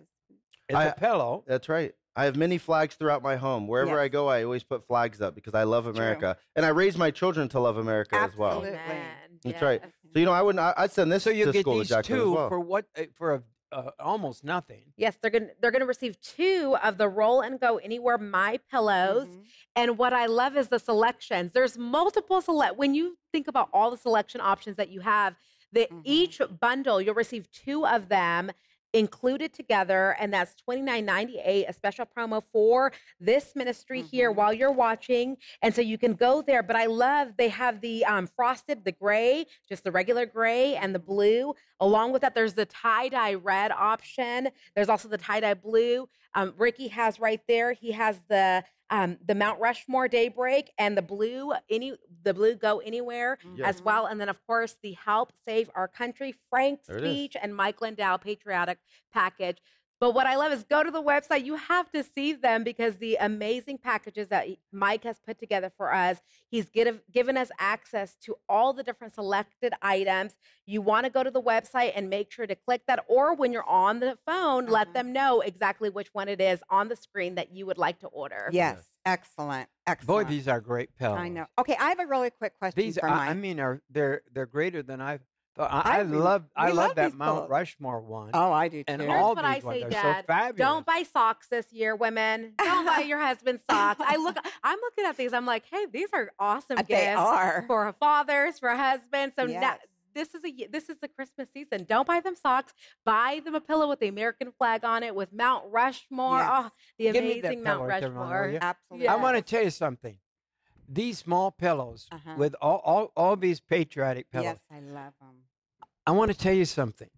It's I- a pillow. That's right. I have many flags throughout my home. Wherever Yes. I go, I always put flags up because I love America, and I raise my children to love America as well. Absolutely. Amen. That's right. So you know, I wouldn't. I- I'd send this So you to get school these to Jackson as two well. for what? uh, For a, uh, almost nothing. Yes, they're gonna they're gonna receive two of the roll and go anywhere my pillows. Mhm. And what I love is the selections. There's multiple select when you think about all the selection options that you have, that Mhm. each bundle you'll receive two of them included together and that's $29.98 a special promo for this ministry here Mhm. while you're watching and so you can go there but i love they have the um, frosted the gray just the regular gray and the blue along with that there's the tie-dye red option there's also the tie-dye blue um, ricky has right there he has the um, the Mount Rushmore Daybreak and the blue any the blue go anywhere as Mhm. well, and then of course the Help Save Our Country Frank There it is. speech and Mike Lindell patriotic package. But what I love is go to the website. You have to see them because the amazing packages that Mike has put together for us. He's give, given us access to all the different selected items. You want to go to the website and make sure to click that, or when you're on the phone, let Mhm. them know exactly which one it is on the screen that you would like to order. Yes. Excellent. Excellent. Boy, these are great pillows. I know. Okay, I have a really quick question These, for I, Mike. I mean, are they're they're greater than I thought. I, I I, love I love, love that Mount pillows. Rushmore one. oh, I do too. and Here's all what these I ones say, are Dad. so fabulous. Don't buy socks this year, women. Don't buy your husband socks. I look, I'm looking at these. I'm like, hey, these are awesome Uh, gifts they are. for fathers, for husbands. So now, Yes. this is a y- this is the Christmas season. Don't buy them socks. Buy them a pillow with the American flag on it with Mount Rushmore. Yes. Oh, the Give me that amazing Mount right there, Ron, will Rushmore. you? Absolutely. I want to tell you something. These small pillows Uh-huh. with all, all all these patriotic pillows. Yes, I love them. I want to tell you something.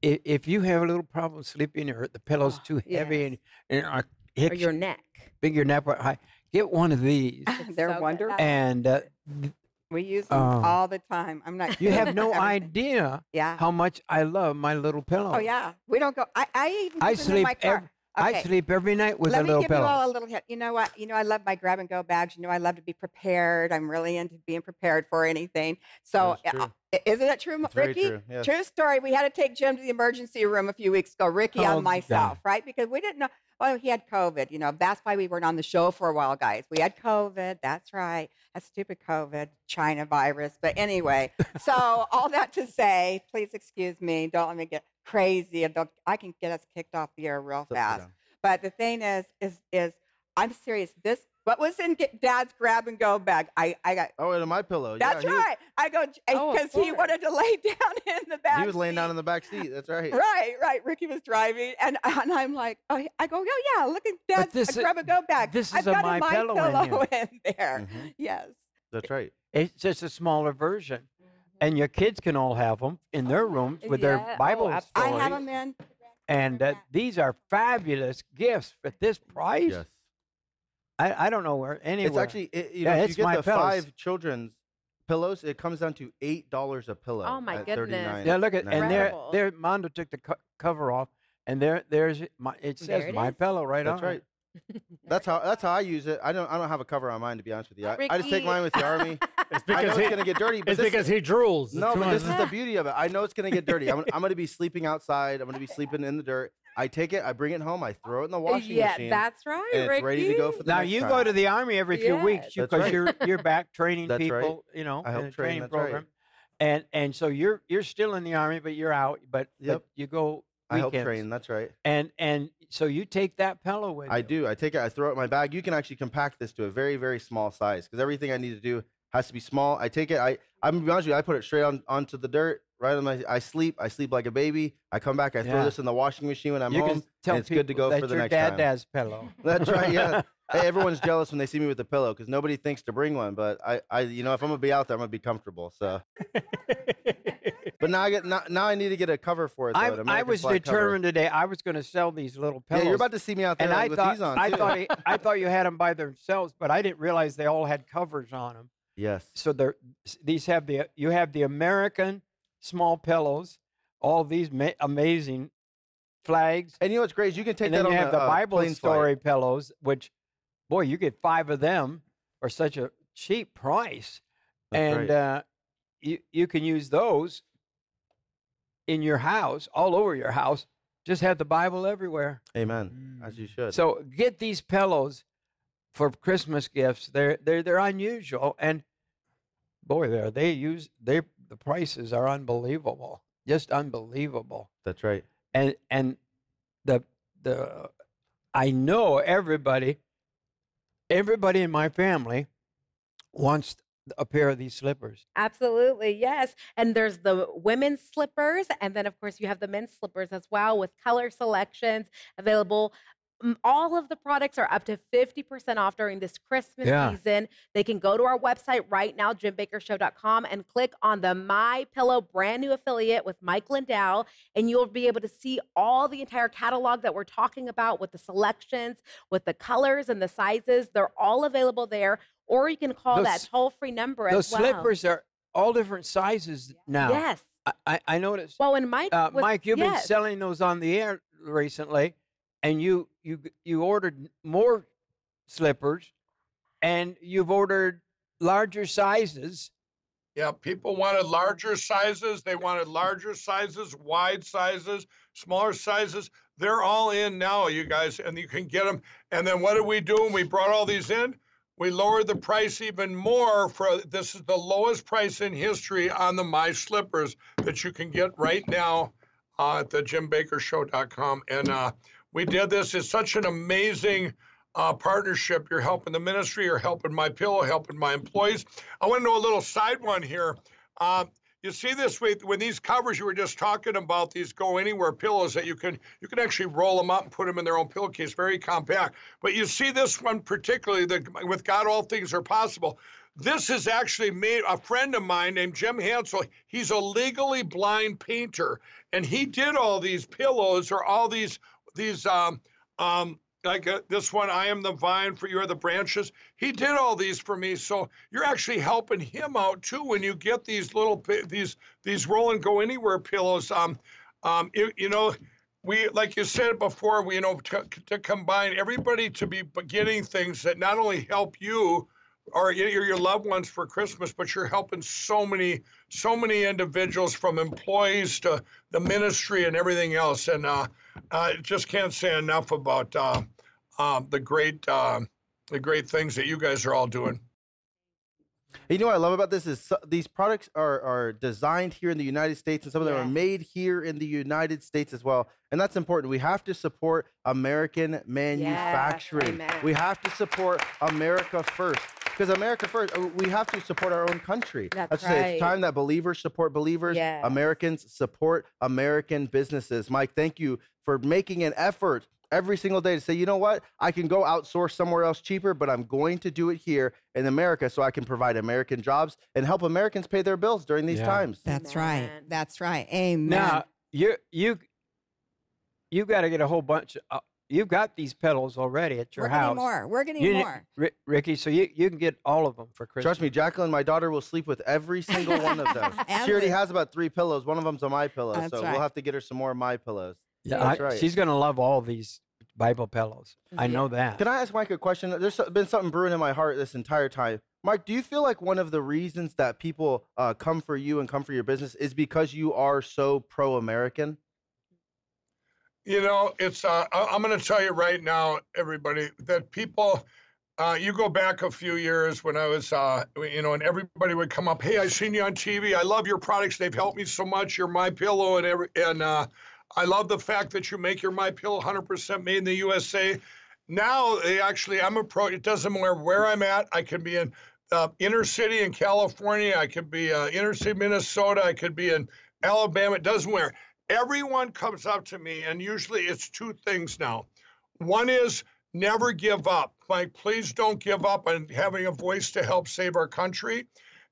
If, if you have a little problem sleeping or the pillow's Oh, too heavy yes. and, and are Or your neck. big your neck high, get one of these. They're so good. wonderful. and uh, We use them Oh. all the time. I'm not. You have no idea Yeah. how much I love my little pillow. Oh yeah, we don't go. I, I even I keep them in sleep my car. ev- I sleep every night with Let a me give pillow. you all a little hint. You know what? You know I love my grab and go bags. You know I love to be prepared. I'm really into being prepared for anything. So true. uh, isn't that true, It's very Ricky? true, yes. story. We had to take Jim to the emergency room a few weeks ago. Ricky Oh, and myself, right? Because we didn't know. Oh, he had COVID. You know that's why we weren't on the show for a while, guys. We had COVID. That's right. That stupid COVID, China virus. But anyway, so all that to say, please excuse me. Don't let me get crazy. and I can get us kicked off the air real fast. down. But the thing is, is, is I'm serious. This what was in Dad's grab and go bag? I, I got. Oh, and my pillow. That's yeah, he was- right. I go Oh, because he wanted to lay down in the back. He was laying down in the back seat. That's right. Right, right. Ricky was driving, and, and I'm like, oh, I go, oh yeah, look at Dad's this grab and go bag. this I've is a got My a my Pillow in pillow here. in there. Mhm. Yes. That's right. It's just a smaller version. And your kids can all have them in their rooms with Yeah. their Oh, Bible I have them in. and uh, these are fabulous gifts at this price. Yes. I, I don't know where anywhere. It's actually, it, you Yeah, know, if it's you My get the Pillows. five children's pillows, it comes down to eight dollars a pillow. Oh, my at goodness. $39.99. yeah, look at and there there Mondo took the co- cover off, and there there's my it There says it My is. Pillow right That's on. it. right. That's how that's how I use it. I don't I don't have a cover on mine to be honest with you. I, I just take mine with the army. It's I know because it's gonna get dirty, but it's this because he drools. no, but this is the beauty of it. I know it's gonna get dirty. I'm, I'm gonna be sleeping outside. I'm gonna be sleeping in the dirt. I take it, I bring it home, I throw it in the washing yeah, machine, that's right, and it's Ricky. ready to go for the Now next you time. go to the army every few Yes. weeks because right. you're you're back training That's right. people, you know, I help in a train, training that's right. program. And and so you're you're still in the army, but you're out. But, but you go I help weekends. train. That's right. And and so you take that pillow with I you. do. I take it. I throw it in my bag. You can actually compact this to a very, very small size because everything I need to do has to be small. I take it. I I'm gonna be honest with you. I put it straight on onto the dirt. Right on my. I sleep. I sleep like a baby. I come back. I throw Yeah. this in the washing machine when I'm you home. can tell and it's good to people go that for the your next dad time. dad's pillow. That's right. Yeah. hey, everyone's jealous when they see me with a pillow because nobody thinks to bring one. But I, I, you know, if I'm gonna be out there, I'm gonna be comfortable. So. but now I get now, now I need to get a cover for it. Though, I, an I American was flag cover. determined today. I was going to sell these little pillows. Yeah, you're about to see me out there and I with thought these on I too. thought I thought you had them by themselves, but I didn't realize they all had covers on them. yes. So they're these have the you have the American small pillows, all these ma- amazing flags, And you know what's great? is You can take and that then on you a, have the uh, Bible plane flight. story pillows, which boy, you get five of them for such a cheap price, That's and right. uh, you you can use those in your house, all over your house. Just have the Bible everywhere. Amen. As you should. So get these pillows for Christmas gifts. They're they're they're unusual, and boy, they're they use they the prices are unbelievable, just unbelievable. That's right. And and the the I know everybody, everybody in my family wants a pair of these slippers. Absolutely, yes. And there's the women's slippers, and then of course you have the men's slippers as well with color selections available. All of the products are up to 50% off during this Christmas Yeah. season. They can go to our website right now, jimbakkershow.com, and click on the My Pillow brand new affiliate with Mike Lindell, and you'll be able to see all the entire catalog that we're talking about with the selections, with the colors and the sizes. They're all available there, or you can call that toll free number Those as well. slippers are all different sizes now. Yes. I, I, noticed. Well, when Mike, Uh, was, Mike, you've been selling those on the air recently, and you you you ordered more slippers, and you've ordered larger sizes. Yeah, people wanted larger sizes. They wanted larger sizes, wide sizes, smaller sizes. They're all in now, you guys, and you can get them. And then what did we do when we brought all these in? We lowered the price even more for this is the lowest price in history on the My Slippers that you can get right now uh, at the jimbakkershow.com. And uh, we did this. It's such an amazing uh, partnership. You're helping the ministry, you're helping my pillow, helping my employees. I want to know a little side one here. Uh, you see this with when these covers you were just talking about these go anywhere pillows that you can you can actually roll them up and put them in their own pillowcase very compact but you see this one particularly the with god all things are possible this is actually made a friend of mine named jim hansel he's a legally blind painter and he did all these pillows or all these these um, um, like uh, this one, I am the vine, for you are the branches. He did all these for me, so you're actually helping him out too when you get these little these these roll and go anywhere pillows. Um, um, you, you know, we like you said before, we you know to, to combine everybody to be getting things that not only help you or your, your loved ones for Christmas, but you're helping so many, so many individuals from employees to the ministry and everything else. And uh, I just can't say enough about uh, uh, the great, uh, the great things that you guys are all doing. You know what I love about this is so, these products are are designed here in the United States, and some of them yeah. are made here in the United States as well. And that's important. We have to support American manufacturing. Yes, we have to support America first because America first, uh, we have to support our own country. That's, That's right. Say it's time that believers support believers. Yes. Americans support American businesses. Mike, thank you for making an effort every single day to say, you know what, I can go outsource somewhere else cheaper, but I'm going to do it here in America so I can provide American jobs and help Americans pay their bills during these Yeah. times. That's right. That's right. Amen. Now you you you got to get a whole bunch. Of, you've got these pedals already at your house. We're house. getting more. We're getting You more. Ri- Ricky, so you, you can get all of them for Christmas. Trust me, Jacqueline, my daughter will sleep with every single one of them. She already has about three pillows. One of them's a my pillow, That's so right. we'll have to get her some more my pillows. Yeah, That's I- right. she's going to love all these Bible pillows. I know that. Can I ask Mike a question? There's been something brewing in my heart this entire time. Mike, do you feel like one of the reasons that people uh, come for you and come for your business is because you are so pro-American? You know, it's. Uh, I'm going to tell you right now, everybody, that people. Uh, you go back a few years when I was, uh, you know, and everybody would come up. Hey, I seen you on TV. I love your products. They've helped me so much. You're my pillow, and every, and uh, I love the fact that you make your my pillow 100% made in the USA. Now they actually, I'm a pro. It doesn't matter where I'm at. I could be in uh, inner city in California. I could be uh, inner city Minnesota. I could be in Alabama. It doesn't matter. Everyone comes up to me, and usually it's two things now. One is never give up. Like, please don't give up on having a voice to help save our country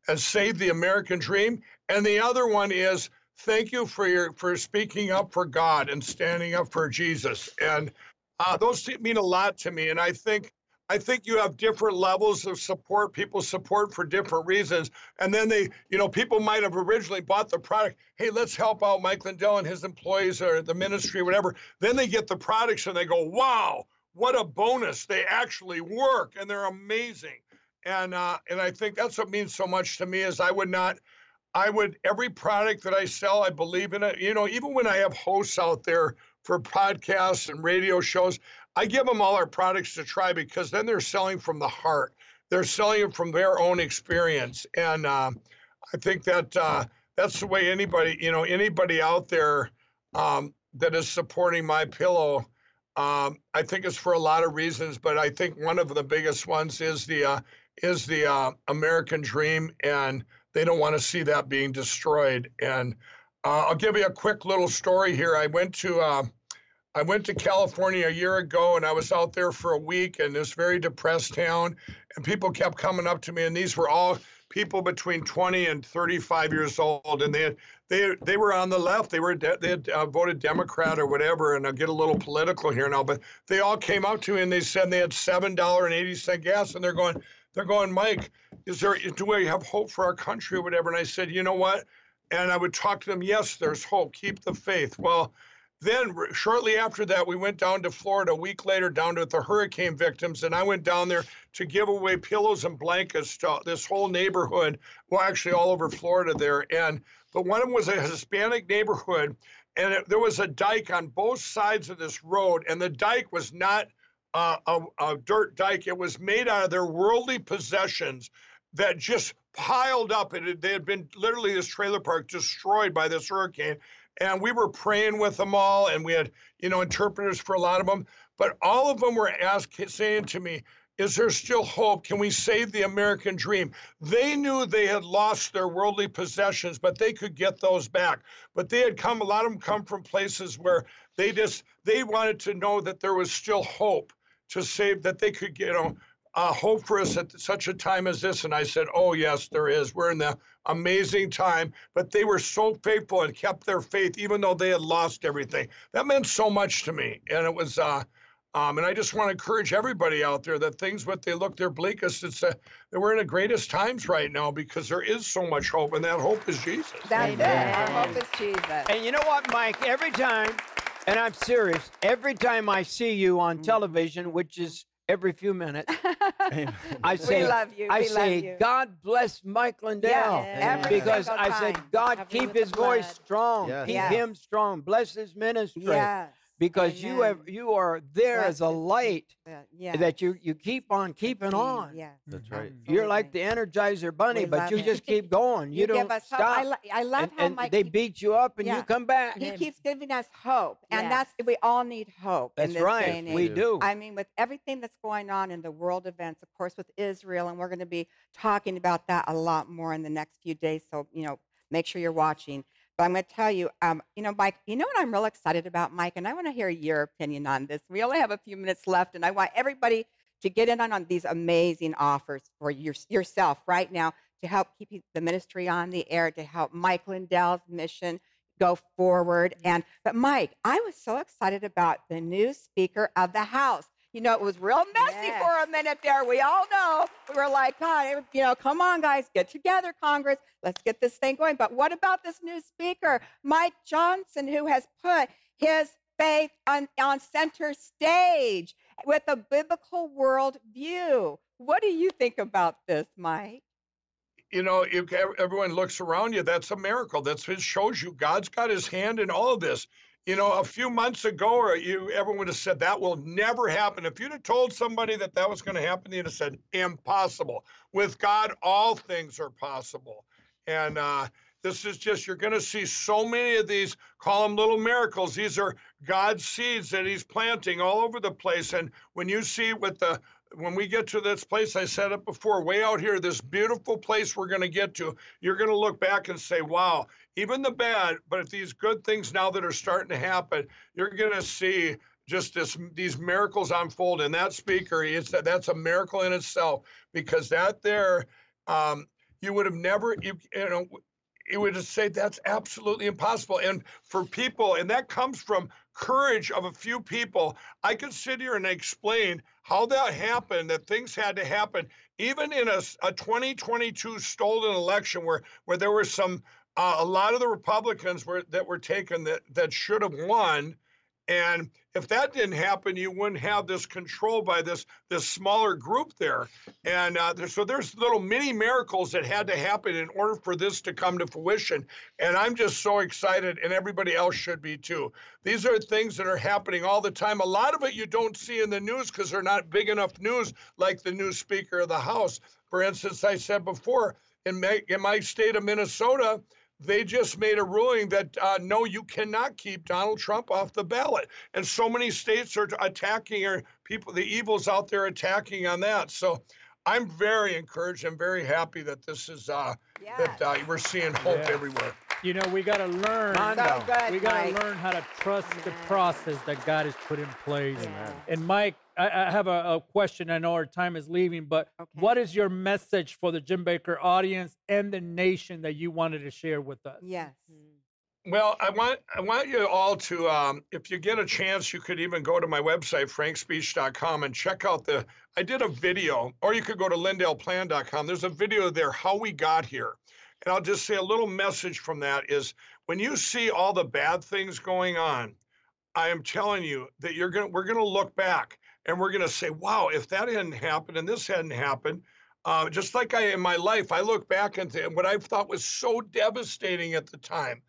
and save the American dream. And the other one is thank you for your for speaking up for God and standing up for Jesus. And uh, those mean a lot to me. And I think I think you have different levels of support. People support for different reasons. And then they, you know, people might have originally bought the product. Hey, let's help out Mike Lindell and his employees or the ministry, whatever. Then they get the products and they go, wow, what a bonus. They actually work and they're amazing. And uh, and I think that's what means so much to me is I would not I would every product that I sell, I believe in it. You know, even when I have hosts out there for podcasts and radio shows, I give them all our products to try because then they're selling from the heart. They're selling it from their own experience, and uh, I think that uh, that's the way anybody, you know, anybody out there um, that is supporting my pillow. Um, I think it's for a lot of reasons, but I think one of the biggest ones is the uh, is the uh, American dream, and they don't want to see that being destroyed. And uh, I'll give you a quick little story here. I went to uh, I went to California a year ago, and I was out there for a week in this very depressed town, and people kept coming up to me, and these were all people between 20 and 35 years old, and they had, they they were on the left. They were de- they had uh, voted Democrat or whatever, and I'll get a little political here now, but they all came up to me and they said they had seven dollar and eighty cent gas, and they're going they're going, Mike, is there do we have hope for our country or whatever? And I said, you know what? And I would talk to them, yes, there's hope. Keep the faith. Well. Then, shortly after that, we went down to Florida. A week later, down to the hurricane victims, and I went down there to give away pillows and blankets to this whole neighborhood. Well, actually, all over Florida there. And but one of them was a Hispanic neighborhood, and it, there was a dike on both sides of this road, and the dike was not uh, a, a dirt dike. It was made out of their worldly possessions that just piled up. It they had been literally this trailer park destroyed by this hurricane. And we were praying with them all, and we had, you know, interpreters for a lot of them. But all of them were asking, saying to me, is there still hope? Can we save the American dream? They knew they had lost their worldly possessions, but they could get those back. But they had come, a lot of them come from places where they just, they wanted to know that there was still hope to save, that they could, you know, uh, hope for us at such a time as this. And I said, Oh, yes, there is. We're in the amazing time. But they were so faithful and kept their faith, even though they had lost everything. That meant so much to me. And it was, uh, Um, and I just want to encourage everybody out there that things, what they look their bleakest, it's a, that we're in the greatest times right now because there is so much hope, and that hope is Jesus. That's it. Our hope is Jesus. And you know what, Mike? Every time, and I'm serious, every time I see you Mm. on television, which is every few minutes, I say, love you. I We love say, you. God bless Mike Lindell. Yes, every because I said. God, Cover keep his voice blood. strong. Yes. Keep Yes. him strong. Bless his ministry. Yes. Because you have you are there as a light Yeah. that you you keep on keeping on. Yeah. That's right. You're like the Energizer Bunny, We but you it. just keep going. You, You don't give us hope. stop. I lo- I love and, how and Mike they keep- beat you up and you come back. He keeps giving us hope, and Yes. that's we all need hope. That's in this right. Day and We do. I mean, with everything that's going on in the world events, of course, with Israel, and we're going to be talking about that a lot more in the next few days. So you know, make sure you're watching. But I'm going to tell you, um, you know, Mike, you know what I'm real excited about, Mike, and I want to hear your opinion on this. We only have a few minutes left, and I want everybody to get in on, on these amazing offers for your, yourself right now to help keep the ministry on the air, to help Mike Lindell's mission go forward. And but Mike, I was so excited about the new Speaker of the House. You know, it was real messy for a minute there. We all know. We were like, God, you know, come on, guys, get together, Congress. Let's get this thing going. But what about this new Speaker, Mike Johnson, who has put his faith on, on center stage with a biblical world view? What do you think about this, Mike? you know, if everyone looks around you, that's a miracle. That's it shows you God's got His hand in all of this. You know, a few months ago, or you everyone would have said that will never happen. If you'd have told somebody that that was going to happen, you'd have said impossible. With God, all things are possible. And uh, this is just you're going to see so many of these. Call them little miracles. These are God's seeds that He's planting all over the place. And when you see with the when we get to this place, I said it before, way out here, this beautiful place we're going to get to, you're going to look back and say, wow, even the bad, but if these good things now that are starting to happen, you're going to see just this these miracles unfold. And that speaker, it's that's a miracle in itself because that there, um, you would have never, you, you know, it would just say that's absolutely impossible. And for people, and that comes from courage of a few people. I could sit here and explain how that happened, that things had to happen, even in a, a 2022 stolen election where where there were some uh, a lot of the Republicans were that were taken that that should have won. And if that didn't happen, you wouldn't have this control by this this smaller group there. And uh, there, so there's little mini miracles that had to happen in order for this to come to fruition. And I'm just so excited, and everybody else should be too. These are things that are happening all the time. A lot of it you don't see in the news because they're not big enough news, like the new Speaker of the House. For instance, I said before in my, in my state of Minnesota they just made a ruling that uh, no, you cannot keep Donald Trump off the ballot. And so many states are attacking, or people, the evils out there attacking on that. So I'm very encouraged. I'm very happy that this is, uh, that uh, we're seeing hope Yes. everywhere. You know, we got to learn. So good, we got to learn how to trust the process that God has put in place. And Mike, I, I have a, a question. I know our time is leaving, but what is your message for the Jim Bakker audience and the nation that you wanted to share with us? Yes. Well, I want I want you all to, um, if you get a chance, you could even go to my website frankspeech.com and check out the. I did a video, or you could go to lindellplan.com. There's a video there how we got here, and I'll just say a little message from that is when you see all the bad things going on, I am telling you that you're gonna we're gonna look back and we're gonna say, wow, if that hadn't happened and this hadn't happened. Uh, just like I in my life, I look back and th- what I thought was so devastating at the time.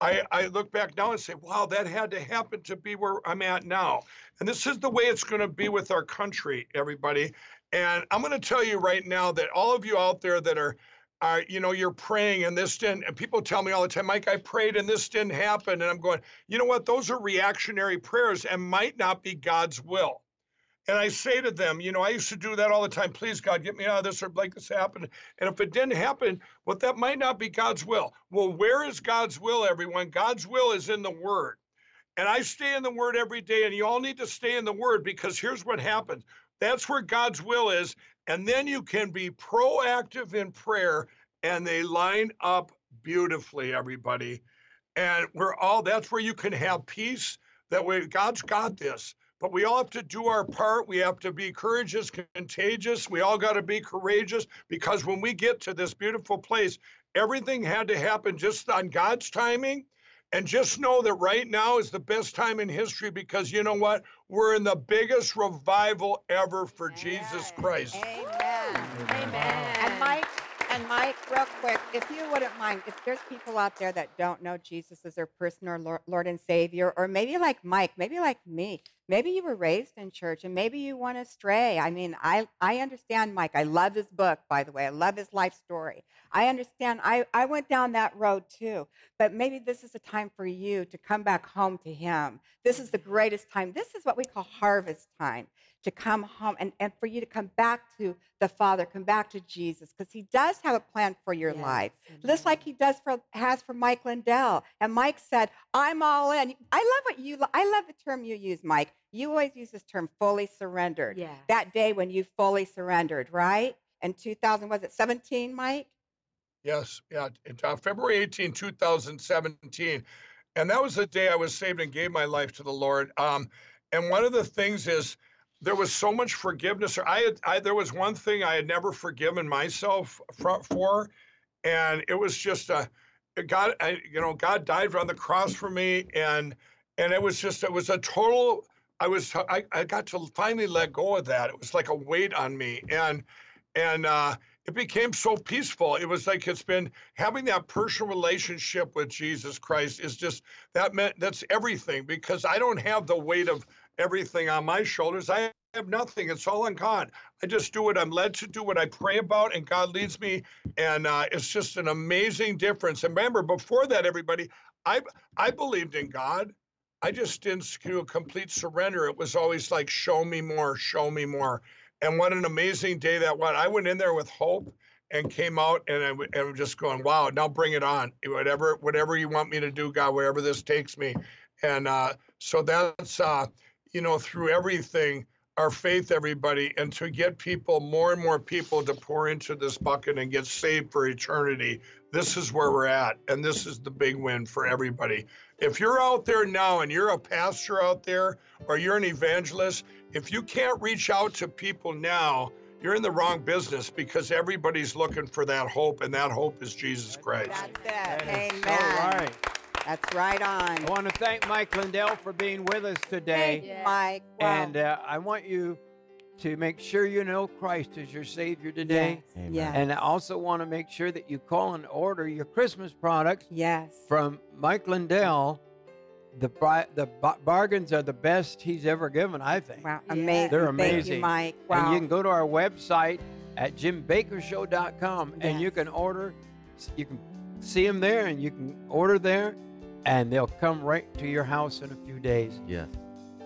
I, I look back now and say, wow, that had to happen to be where I'm at now. And this is the way it's going to be with our country, everybody. And I'm going to tell you right now that all of you out there that are, you know, you're praying and this didn't, and people tell me all the time, Mike, I prayed and this didn't happen. And I'm going, you know what? Those are reactionary prayers and might not be God's will. And I say to them, you know, I used to do that all the time. Please, God, get me out of this or like this happened. And if it didn't happen, well, that might not be God's will. Well, where is God's will, everyone? God's will is in the Word. And I stay in the Word every day, and you all need to stay in the Word because here's what happens that's where God's will is. And then you can be proactive in prayer, and they line up beautifully, everybody. And we're all, that's where you can have peace. That way, God's got this. but we all have to do our part. We have to be courageous, contagious. We all got to be courageous because when we get to this beautiful place, everything had to happen just on God's timing. And just know that right now is the best time in history because you know what? We're in the biggest revival ever for Jesus Christ. Amen. Amen. And Mike, and Mike, real quick, if you wouldn't mind, if there's people out there that don't know Jesus as their personal Lord, Lord and Savior, or maybe like Mike, maybe like me, maybe you were raised in church and maybe you want to stray. I mean, I, I understand Mike. I love his book, by the way. I love his life story. I understand. I, I went down that road too. But maybe this is a time for you to come back home to him. This is the greatest time. This is what we call harvest time to come home and, and for you to come back to the Father, come back to Jesus, because He does have a plan for your life, just like He does for has for Mike Lindell. And Mike said, "I'm all in." I love what you. I love the term you use, Mike. You always use this term, fully surrendered. Yeah. That day when you fully surrendered, right? In 2000, was it 17, Mike? Yes, yeah. It, uh, February 18, 2017. And that was the day I was saved and gave my life to the Lord. Um, and one of the things is there was so much forgiveness. I had, I, there was one thing I had never forgiven myself for, for and it was just a, God, I, you know, God died on the cross for me. And, and it was just, it was a total, I was, I, I got to finally let go of that. It was like a weight on me. And, and, uh, it became so peaceful. It was like it's been having that personal relationship with Jesus Christ is just that meant that's everything because I don't have the weight of everything on my shoulders. I have nothing. It's all on God. I just do what I'm led to do, what I pray about, and God leads me. And uh, it's just an amazing difference. And remember, before that, everybody, I I believed in God. I just didn't do a complete surrender. It was always like, show me more, show me more. And what an amazing day that was. I went in there with hope and came out and I, I'm just going, wow, now bring it on. Whatever, whatever you want me to do, God, wherever this takes me. And uh, so that's, uh, you know, through everything, our faith, everybody, and to get people, more and more people to pour into this bucket and get saved for eternity. This is where we're at. And this is the big win for everybody. If you're out there now and you're a pastor out there or you're an evangelist, if you can't reach out to people now, you're in the wrong business because everybody's looking for that hope, and that hope is Jesus Christ. That's it. Amen. So right. That's right on. I want to thank Mike Lindell for being with us today. Thank you, Mike. Wow. And uh, I want you to make sure you know Christ as your Savior today. Yes. Amen. Yes. And I also want to make sure that you call and order your Christmas products yes. from Mike Lindell. The the bargains are the best he's ever given, I think. Wow, amazing! They're amazing, Thank you, Mike. Wow. And you can go to our website at jimbakkershow.com yes. and you can order. You can see him there, and you can order there, and they'll come right to your house in a few days. Yes.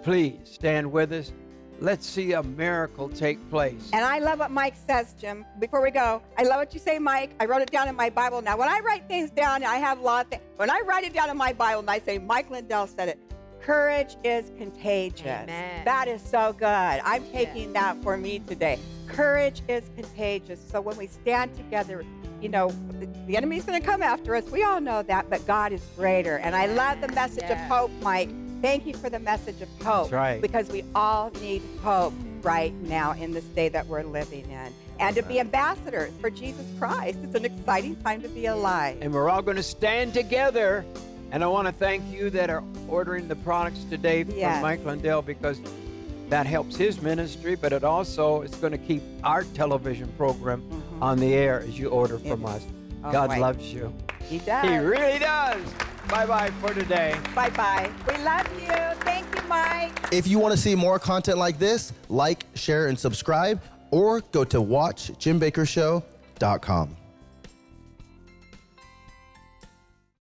Please stand with us. Let's see a miracle take place. And I love what Mike says, Jim. Before we go, I love what you say, Mike. I wrote it down in my Bible. Now, when I write things down, I have a lot of things. When I write it down in my Bible and I say, Mike Lindell said it, courage is contagious. Amen. That is so good. I'm taking that for me today. Courage is contagious. So when we stand together, you know, the enemy's going to come after us. We all know that, but God is greater. And I love the message of hope, Mike. Thank you for the message of hope. Right. Because we all need hope right now in this day that we're living in. And to be ambassadors for Jesus Christ. It's an exciting time to be alive. And we're all going to stand together. And I want to thank you that are ordering the products today from Yes. Mike Lindell because that helps his ministry, but it also is going to keep our television program mm-hmm. on the air as you order from us. Oh, God right. loves you. He does. He really does. Bye bye for today. Bye bye. We love you. Thank you, Mike. If you want to see more content like this, like, share, and subscribe, or go to watchjimbakkershow.com.